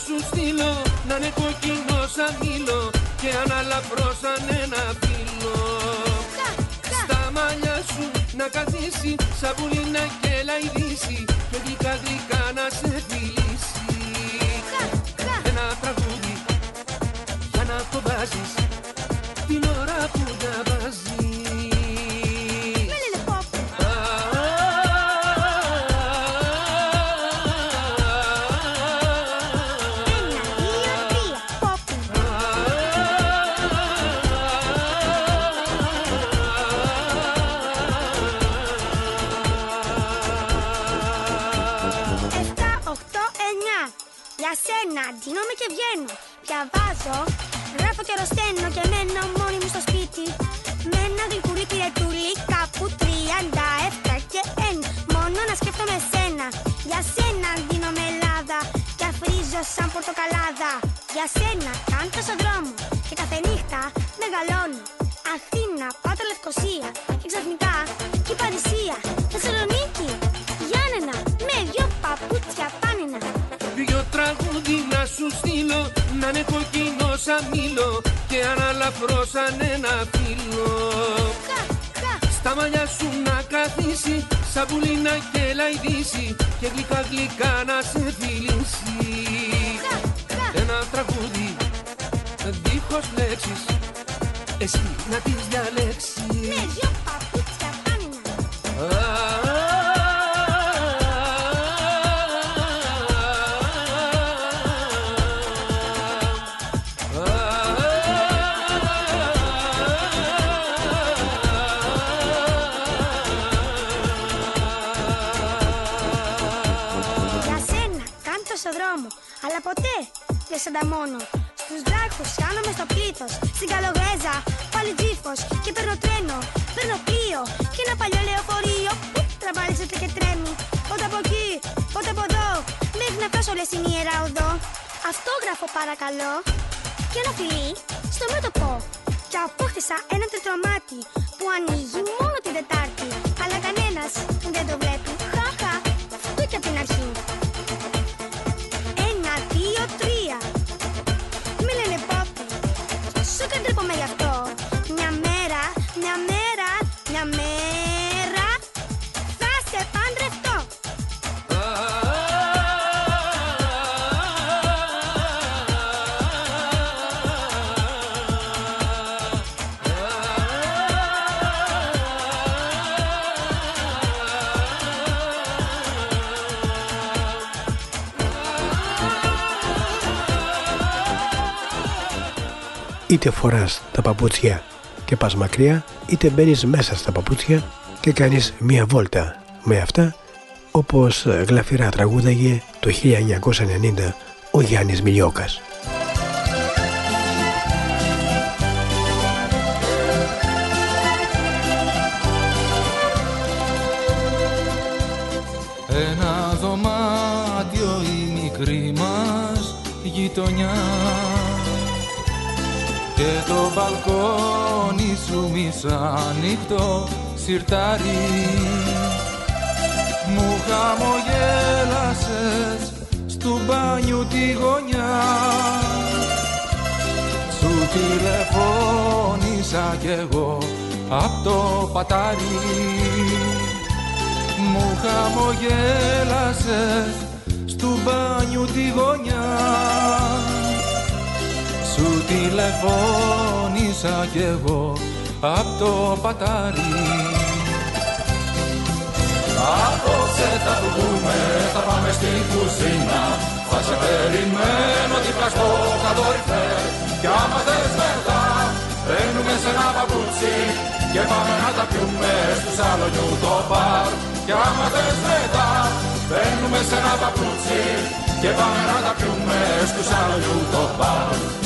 Σου στείλω Να είναι κοκκινό σαν μήλο Και αναλαφρώ σαν ένα φύλλο. Στα μαλλιά σου να καθίσει Σαν πουλί να κελαϊδίσει Και γλυκά γλυκά να σε φιλήσει μεγαλώνω. Αθήνα, πάω Λευκοσία και ξαφνικά και η Παρισία. Θεσσαλονίκη, Γιάννενα, με δυο παπούτσια πάνινα. Δυο τραγούδι να σου στείλω Να είναι κοκκινό σαν μήλο Και αναλαφρώ σαν ένα φύλλο Στα μαλλιά σου να καθίσει Σαν πουλί να κελαϊδίσει Και γλυκά γλυκά να σε φιλήσει Ένα τραγούδι δίχως λέξεις Εσύ να τις διαλέξεις Με δυο παπούτσια πάνινα. Για σένα κάνω στο δρόμο, αλλά ποτέ δεν σε ανταμώνω. Στους δράκους χάνομαι στο πλήθος, στην καλογρέζα πάλι τζίφος και παίρνω τρένο, παίρνω πλοίο και ένα παλιό λεωφορείο που τραμπαλίζεται και τρέμει. Πότε από εκεί, πότε από εδώ, μέχρι να φτάσω όλες στην ιερά οδό. Αυτόγραφο παρακαλώ και ένα φιλί στο μέτωπο. Και απόκτησα ένα τετραμάτι που ανοίγει μόνο την Τετάρτη. Αλλά κανένας δεν το βλέπει. Χαχα, αυτό και από την αρχή. Είτε φοράς τα παπούτσια και πας μακριά, είτε μπαίνεις μέσα στα παπούτσια και κάνεις μία βόλτα με αυτά, όπως γλαφυρά τραγούδαγε το 1990 ο Γιάννης Μιλιόκας. Ένα δωμάτιο η μικρή μας γειτονιά και το μπαλκόνι σου μισάνοιχτο σιρτάρι μου χαμογέλασες στου μπάνιου τη γωνιά. Σου τηλεφώνησα κι εγώ απ' το πατάρι. Μου χαμογέλασες στου μπάνιου τη γωνιά σου τηλεφώνησα κι εγώ απ' το πατάρι. Απόψε θα βγούμε, θα πάμε στην κουζίνα. Θα σε περιμένω δίπλα στο καλοριφέρ Κι άμα θες μετά, μπαίνουμε σε ένα παπούτσι Και πάμε να τα πιούμε στου σαλονιού το μπαρ. Κι άμα θες μετά, μπαίνουμε σε ένα παπούτσι Και πάμε να τα πιούμε στου σαλονιού το μπαρ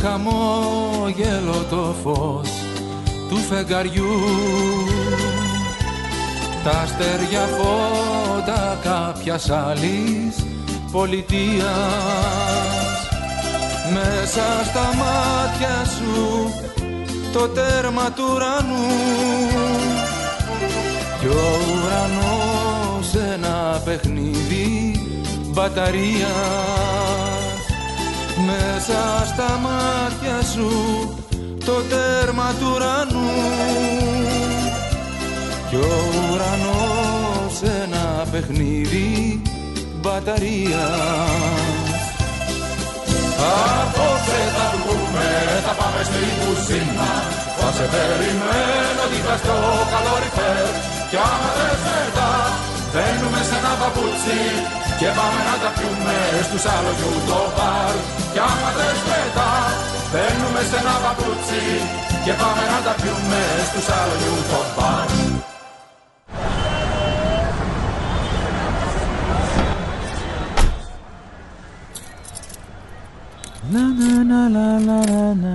χαμόγελο το φως του φεγγαριού. Τα αστέρια φώτα κάποιας άλλης πολιτείας. Μέσα στα μάτια σου το τέρμα του ουρανού. Κι ο ουρανός ένα παιχνίδι μπαταρίας μέσα στα μάτια σου το τέρμα του ουρανού. Κι ο ουρανός ένα παιχνίδι μπαταρίας. Απόψε θα βγούμε, θα πάμε στην κουζίνα. Θα σε περιμένω δίπλα στο καλοριφέρ. Κι άμα θες μετά, μπαίνουμε σε ένα παπούτσι Και πάμε να τα πιούμε στους άλογιου το μπαρ Κι άμα θες μετά, μπαίνουμε σε ένα παπούτσι Και πάμε να τα πιούμε στους άλογιου το μπαρ Να να να να να να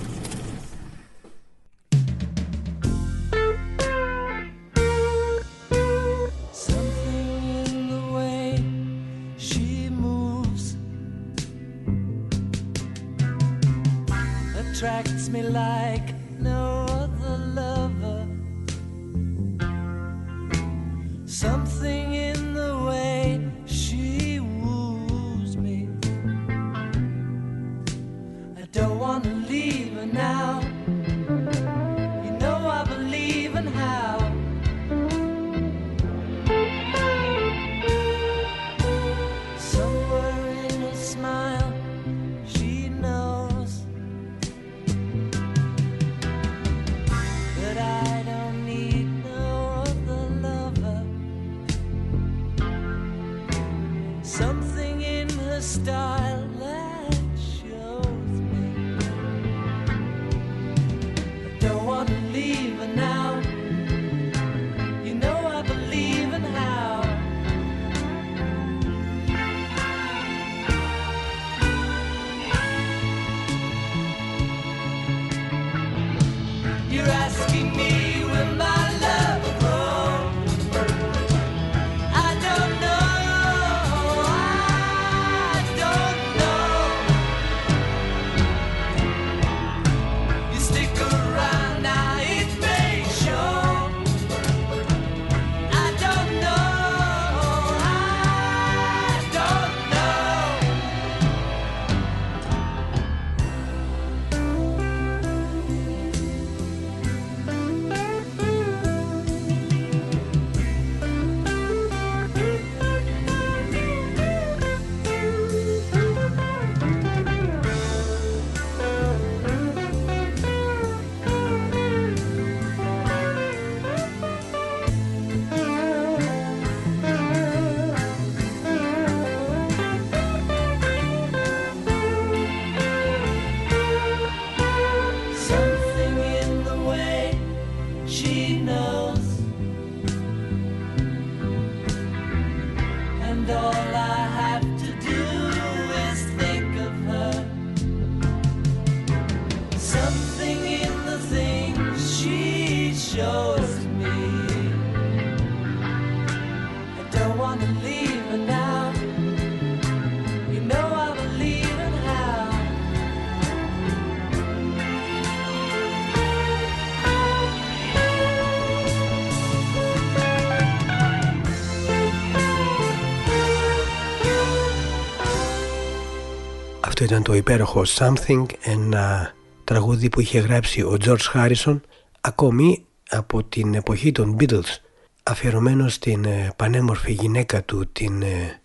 Αυτό ήταν το υπέροχο Something, ένα τραγούδι που είχε γράψει ο George Harrison ακόμη από την εποχή των Beatles αφιερωμένο στην ε, πανέμορφη γυναίκα του την ε,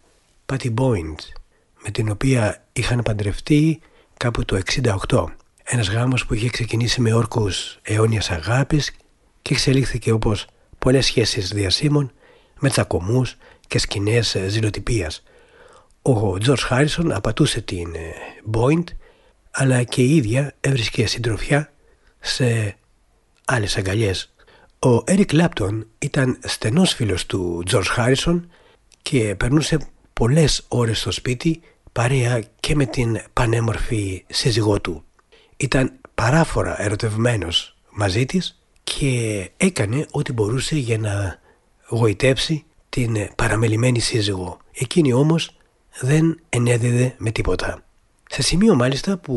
Patty Boyd με την οποία είχαν παντρευτεί κάπου το 68 ένας γάμος που είχε ξεκινήσει με όρκους αιώνιας αγάπης και εξελίχθηκε όπως πολλές σχέσεις διασύμων με τσακωμούς και σκηνές ε, ζηλοτυπίας. Ο George Harrison απατούσε την Boyd αλλά και η ίδια έβρισκε συντροφιά σε άλλες αγκαλιές. Ο Eric Clapton ήταν στενός φίλος του George Harrison και περνούσε πολλές ώρες στο σπίτι παρέα και με την πανέμορφη σύζυγό του. Ήταν παράφορα ερωτευμένος μαζί της και έκανε ό,τι μπορούσε για να γοητεύσει την παραμελημένη σύζυγο. Εκείνη όμως δεν ενέδιδε με τίποτα. Σε σημείο μάλιστα που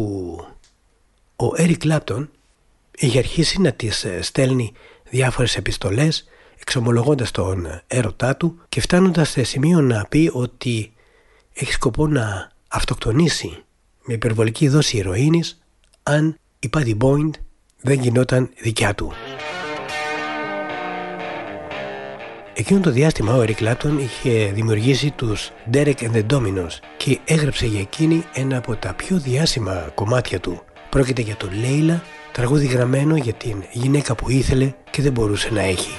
ο Eric Clapton είχε αρχίσει να της στέλνει διάφορες επιστολές εξομολογώντας τον έρωτά του και φτάνοντας σε σημείο να πει ότι έχει σκοπό να αυτοκτονήσει με υπερβολική δόση ηρωίνης αν η Paddy Boyd δεν γινόταν δικιά του. Εκείνο το διάστημα ο Eric Clapton είχε δημιουργήσει τους Derek and the Dominos και έγραψε για εκείνη ένα από τα πιο διάσημα κομμάτια του. Πρόκειται για το Leila, τραγούδι γραμμένο για την γυναίκα που ήθελε και δεν μπορούσε να έχει.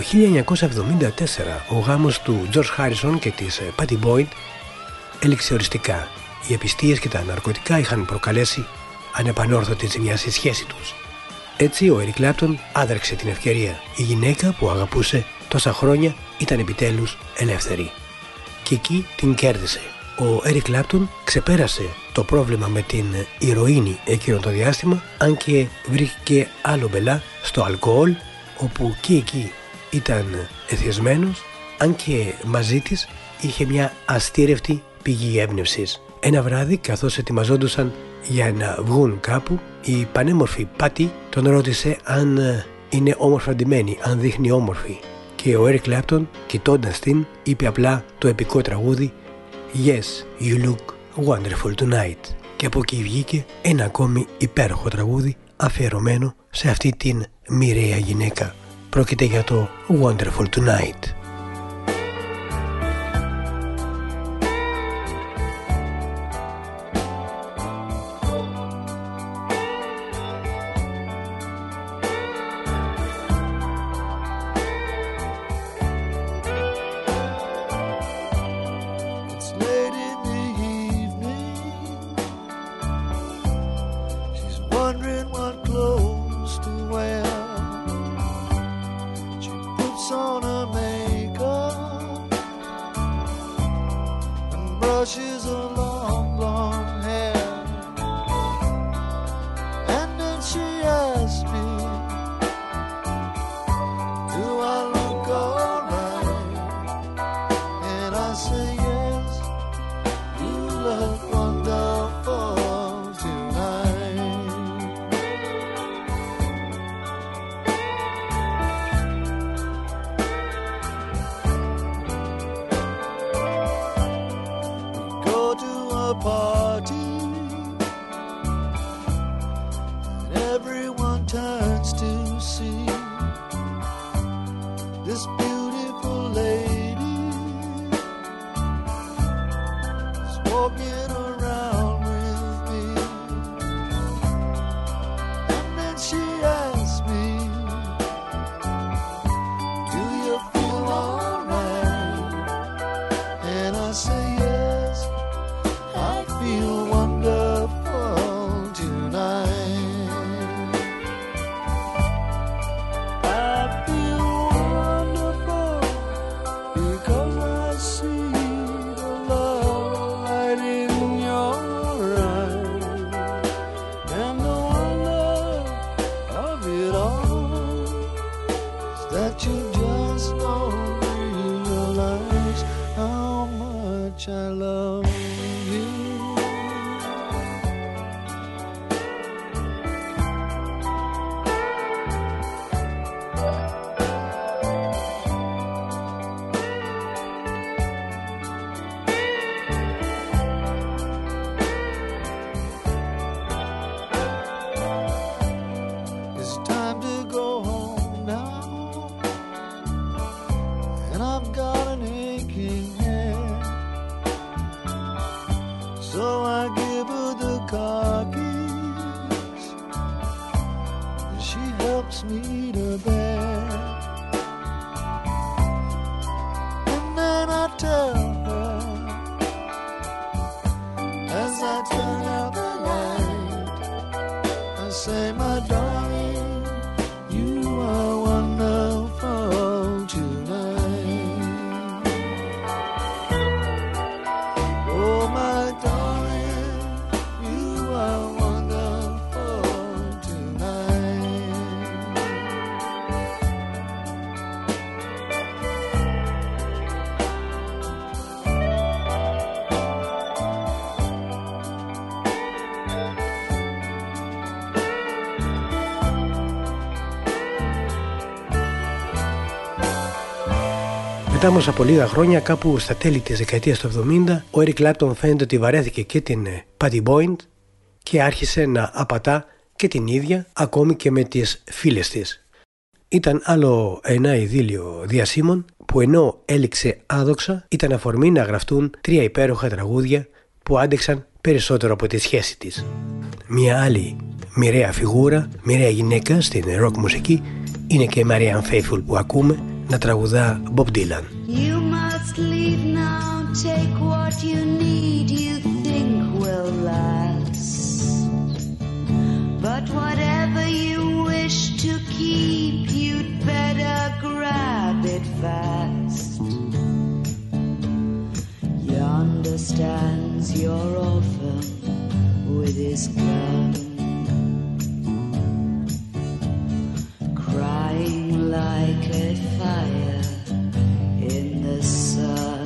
1974 ο γάμος του George Harrison και της ε, Patty Boyd έληξε οριστικά. Οι επιστίες και τα ναρκωτικά είχαν προκαλέσει ανεπανόρθωτη ζημιά στη σχέση τους. Έτσι ο Eric Clapton άδραξε την ευκαιρία. Η γυναίκα που αγαπούσε τόσα χρόνια ήταν επιτέλους ελεύθερη. Και εκεί την κέρδισε. Ο Eric Clapton ξεπέρασε το πρόβλημα με την ηρωίνη εκείνο το διάστημα αν και βρήκε άλλο μπελά στο αλκοόλ όπου και εκεί ήταν εθιασμένος αν και μαζί της είχε μια αστήρευτη πηγή έμπνευσης. Ένα βράδυ καθώς ετοιμαζόντουσαν για να βγουν κάπου η πανέμορφη Πάτη τον ρώτησε αν ε, είναι όμορφα ντυμένη, αν δείχνει όμορφη. Και ο Eric Clapton κοιτώντας την είπε απλά το επικό τραγούδι Yes, you look wonderful tonight και από εκεί βγήκε ένα ακόμη υπέροχο τραγούδι αφιερωμένο σε αυτή την μοιραία γυναίκα Πρόκειται για το Wonderful Tonight. broken. Μετά όμως από λίγα χρόνια, κάπου στα τέλη της δεκαετίας του 70, ο Eric Clapton φαίνεται ότι βαρέθηκε και την ε, Patty Boyd και άρχισε να απατά και την ίδια ακόμη και με τις φίλες της. Ήταν άλλο ένα ειδήλιο διασύμων που ενώ έληξε άδοξα ήταν αφορμή να γραφτούν τρία υπέροχα τραγούδια που άντεξαν περισσότερο από τη σχέση της. Μια άλλη μοιραία φιγούρα, μοιραία γυναίκα στην rock μουσική είναι και η Marianne Faithfull που ακούμε να τραγουδά Bob Dylan. You must leave now, take what you need, you think will last. But whatever you wish to keep, you'd better grab it fast. Yonder stands your orphan with his gun, crying like a fire in the sun.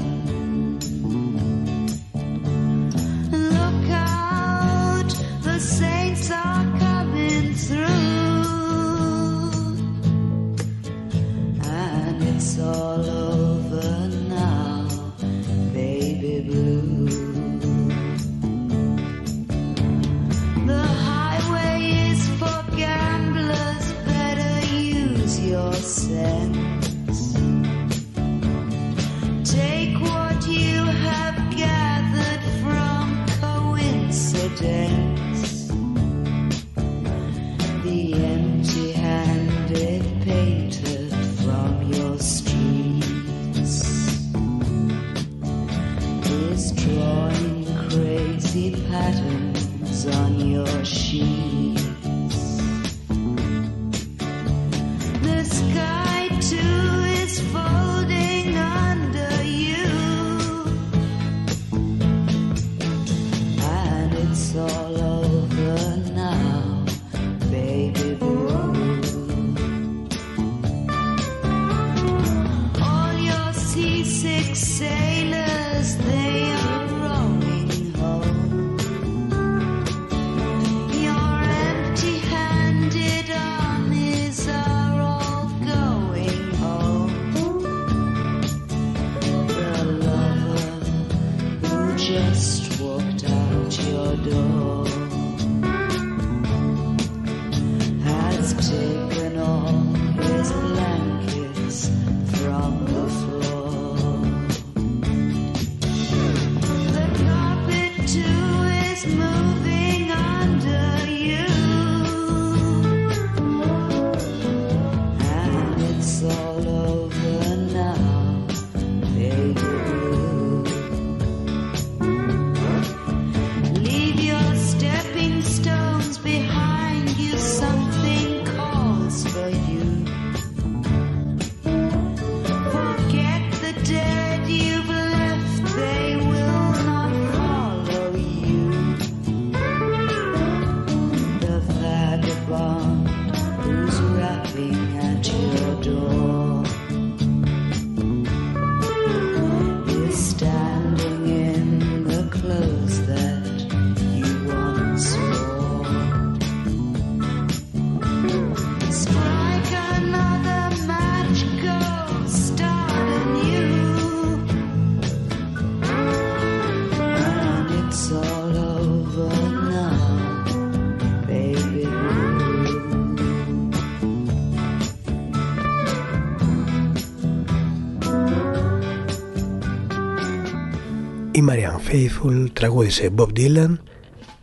Faithfull τραγούδισε Bob Dylan,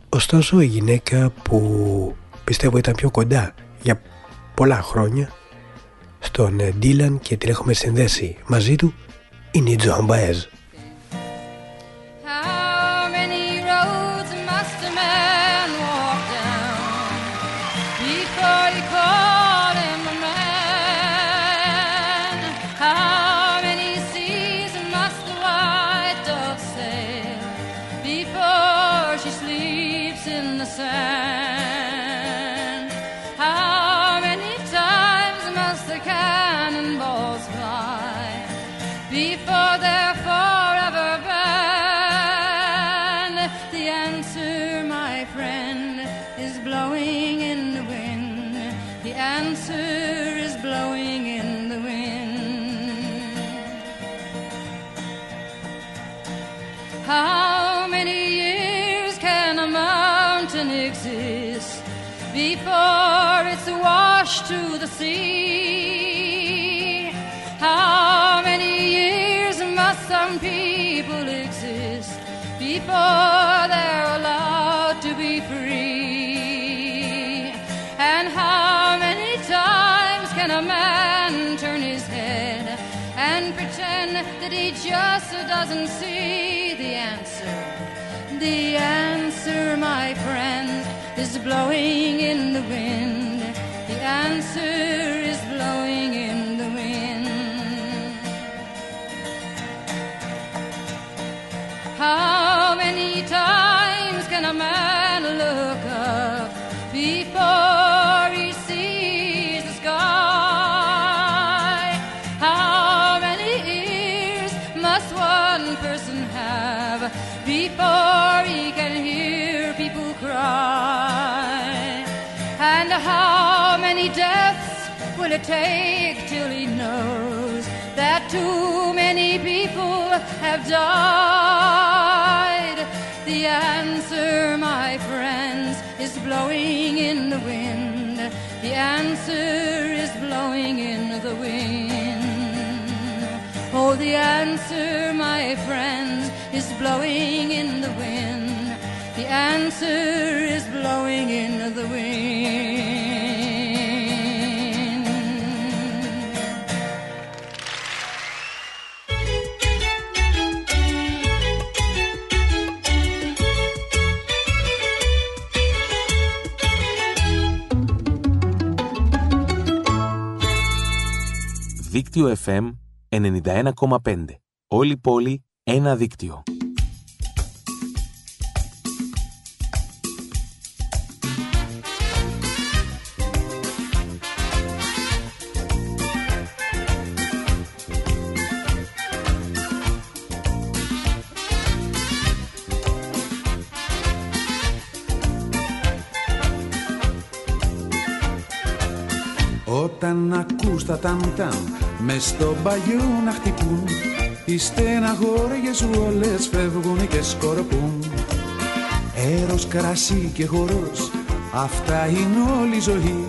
ωστόσο η γυναίκα που πιστεύω ήταν πιο κοντά για πολλά χρόνια στον Dylan και την έχουμε συνδέσει μαζί του είναι η Joan Baez. before they're allowed to be free. And how many times can a man turn his head and pretend that he just doesn't see the answer? The answer, my friend, is blowing in the wind. The answer To take till he knows that too many people have died? The answer, my friends, is blowing in the wind. The answer is blowing in the wind. Oh, the answer, my friends, is blowing in the wind. The answer is blowing in the wind. Δίκτυο FM 91,5. Όλη πόλη, ένα δίκτυο. Όταν ακούς τα ταμ-ταμ μες στο μπαγιό να χτυπούν οι στεναχώριες σου όλες φεύγουν και σκορπούν. Έρος, κρασί και χορός αυτά είναι όλη η ζωή.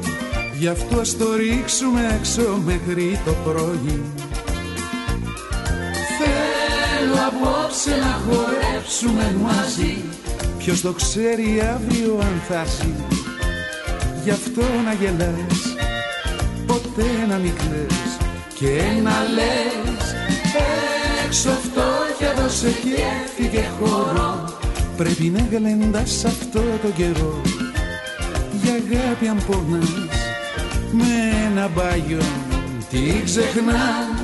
Γι' αυτό ας το ρίξουμε έξω μέχρι το πρωί. Θέλω απόψε να χορέψουμε μαζί. Ποιος το ξέρει αύριο αν θα ζει. Γι' αυτό να γελάς ποτέ να μην κλαις και να λες έξω φτώχεια δώσε και έφυγε χώρο. Πρέπει να γλεντάς αυτό το καιρό. Για αγάπη αν πονάς με ένα μπάγιο τι ξεχνάς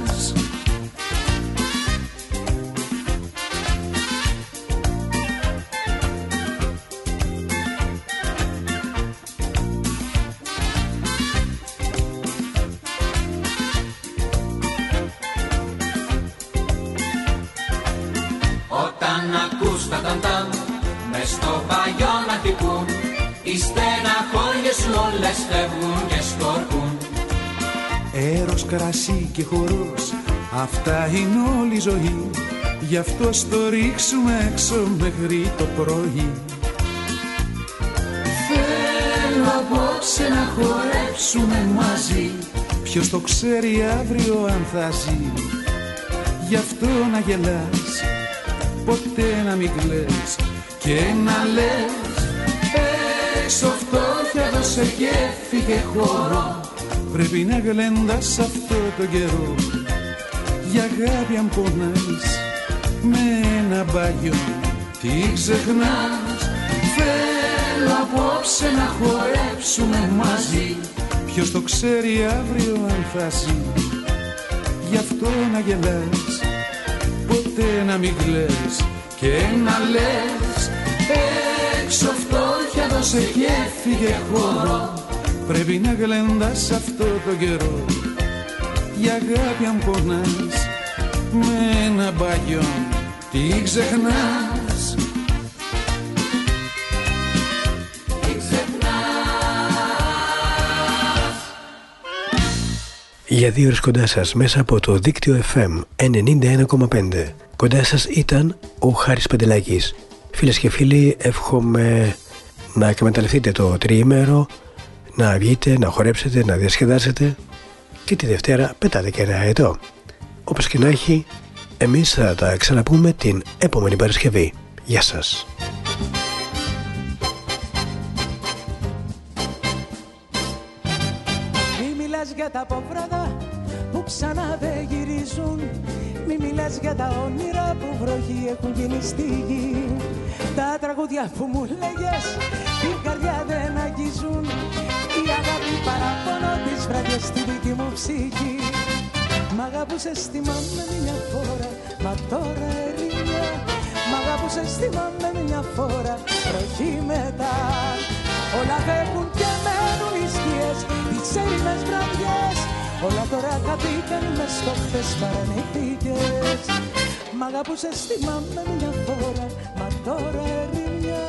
κρασί και χορός. Αυτά είναι όλη η ζωή. Γι' αυτό στο ρίξουμε έξω μέχρι το πρωί. Θέλω απόψε να χορέψουμε μαζί. Ποιος το ξέρει αύριο αν θα ζει. Γι' αυτό να γελάς Ποτέ να μην κλαις. Και να λες Έξω φτώχεια δώσε και φύγε χώρο Πρέπει να γλεντάς αυτό το καιρό. Για αγάπη αν πονάς Με ένα μπάγιο. Τι ξεχνάς Θέλω απόψε να χορέψουμε μαζί. Ποιος το ξέρει αύριο αν θα ζει. Γι' αυτό να γελάς Ποτέ να μην κλαις Και να λες Έξω φτώχεια δώσε και φύγε χώρο Πρέπει να γλεντάς αυτό το καιρό. Για αγάπη αν πονάς Με ένα μπάγιο Τι ξεχνάς. Για δύο ώρες κοντά σας μέσα από το δίκτυο FM 91,5 Κοντά σας ήταν ο Χάρης Πεντελάκης. Φίλες και φίλοι εύχομαι να εκμεταλλευτείτε το τριήμερο να βγείτε, να χορέψετε, να διασκεδάσετε και τη Δευτέρα πετάτε και ένα ετώ. Όπως και να έχει, εμείς θα τα ξαναπούμε την επόμενη Παρασκευή. Γεια σας. Μη μιλάς για τα ποβράδα που ξανά δεν γυρίζουν Μη μιλάς για τα όνειρα που βροχή έχουν γίνει στη γη Τα τραγούδια που μου λέγες την καρδιά δεν αγγίζουν Η αγάπη παραπονώ τις βραδιές στη δική μου ψυχή. Μ' αγαπούσες θυμάμαι μια φορά Μα τώρα ερημιά Μ' αγαπούσες θυμάμαι μια φορά Βροχή μετά Όλα φεύγουν και μένουν οι σκιές Τις έρημες βραδιές. Όλα τώρα κατήκαν μες στο χθες παρανηθήκες Μ' αγαπούσες θυμάμαι μια φορά Μα τώρα ερημιά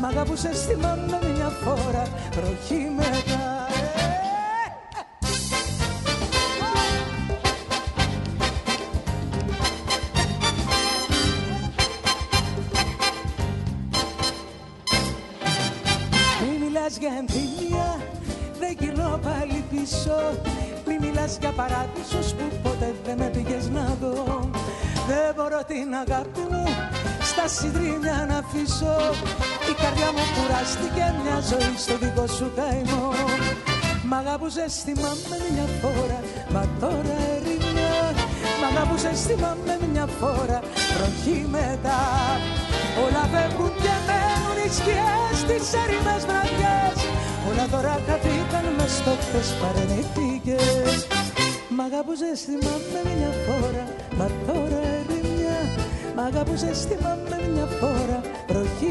Μ' αγαπούσες θυμάμαι μια φορά Βροχή μετά την αγάπη μου στα συντρίμια να αφήσω. Η καρδιά μου κουράστηκε μια ζωή στο δικό σου καημό. Μ' αγαπούσες θυμάμαι μια φορά, μα τώρα ερημιά. Μ' αγαπούσες θυμάμαι μια φορά, βροχή μετά. Όλα φεύγουν και μένουν οι σκιές τις έρημες βραδιές. Όλα τώρα καθήκαν μες στο χθες παρενηθήκες Μ' αγάπουσες θυμάμαι μια φορά Μα τώρα ερημιά Μ' αγάπουσες θυμάμαι μια φορά. Βροχή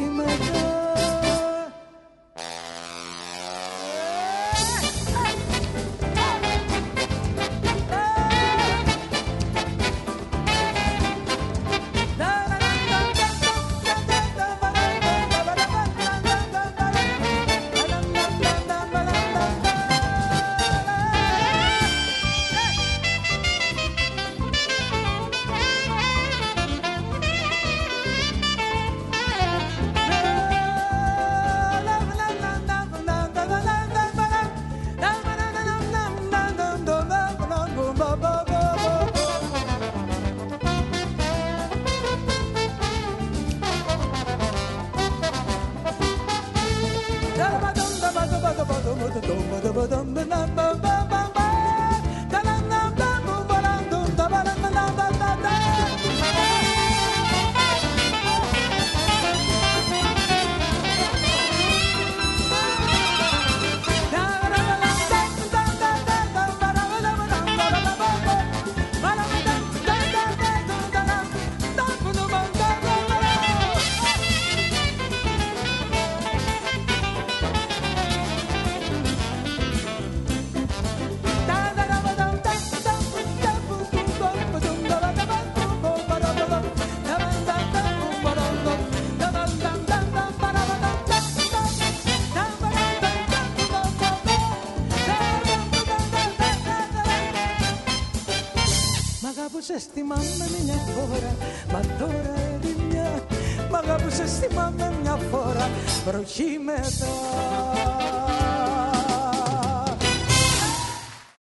θυμάμαι μια φορά. Μα τώρα ερημιά Μ' αγάπησες θυμάμαι μια φορά. Βροχή μετά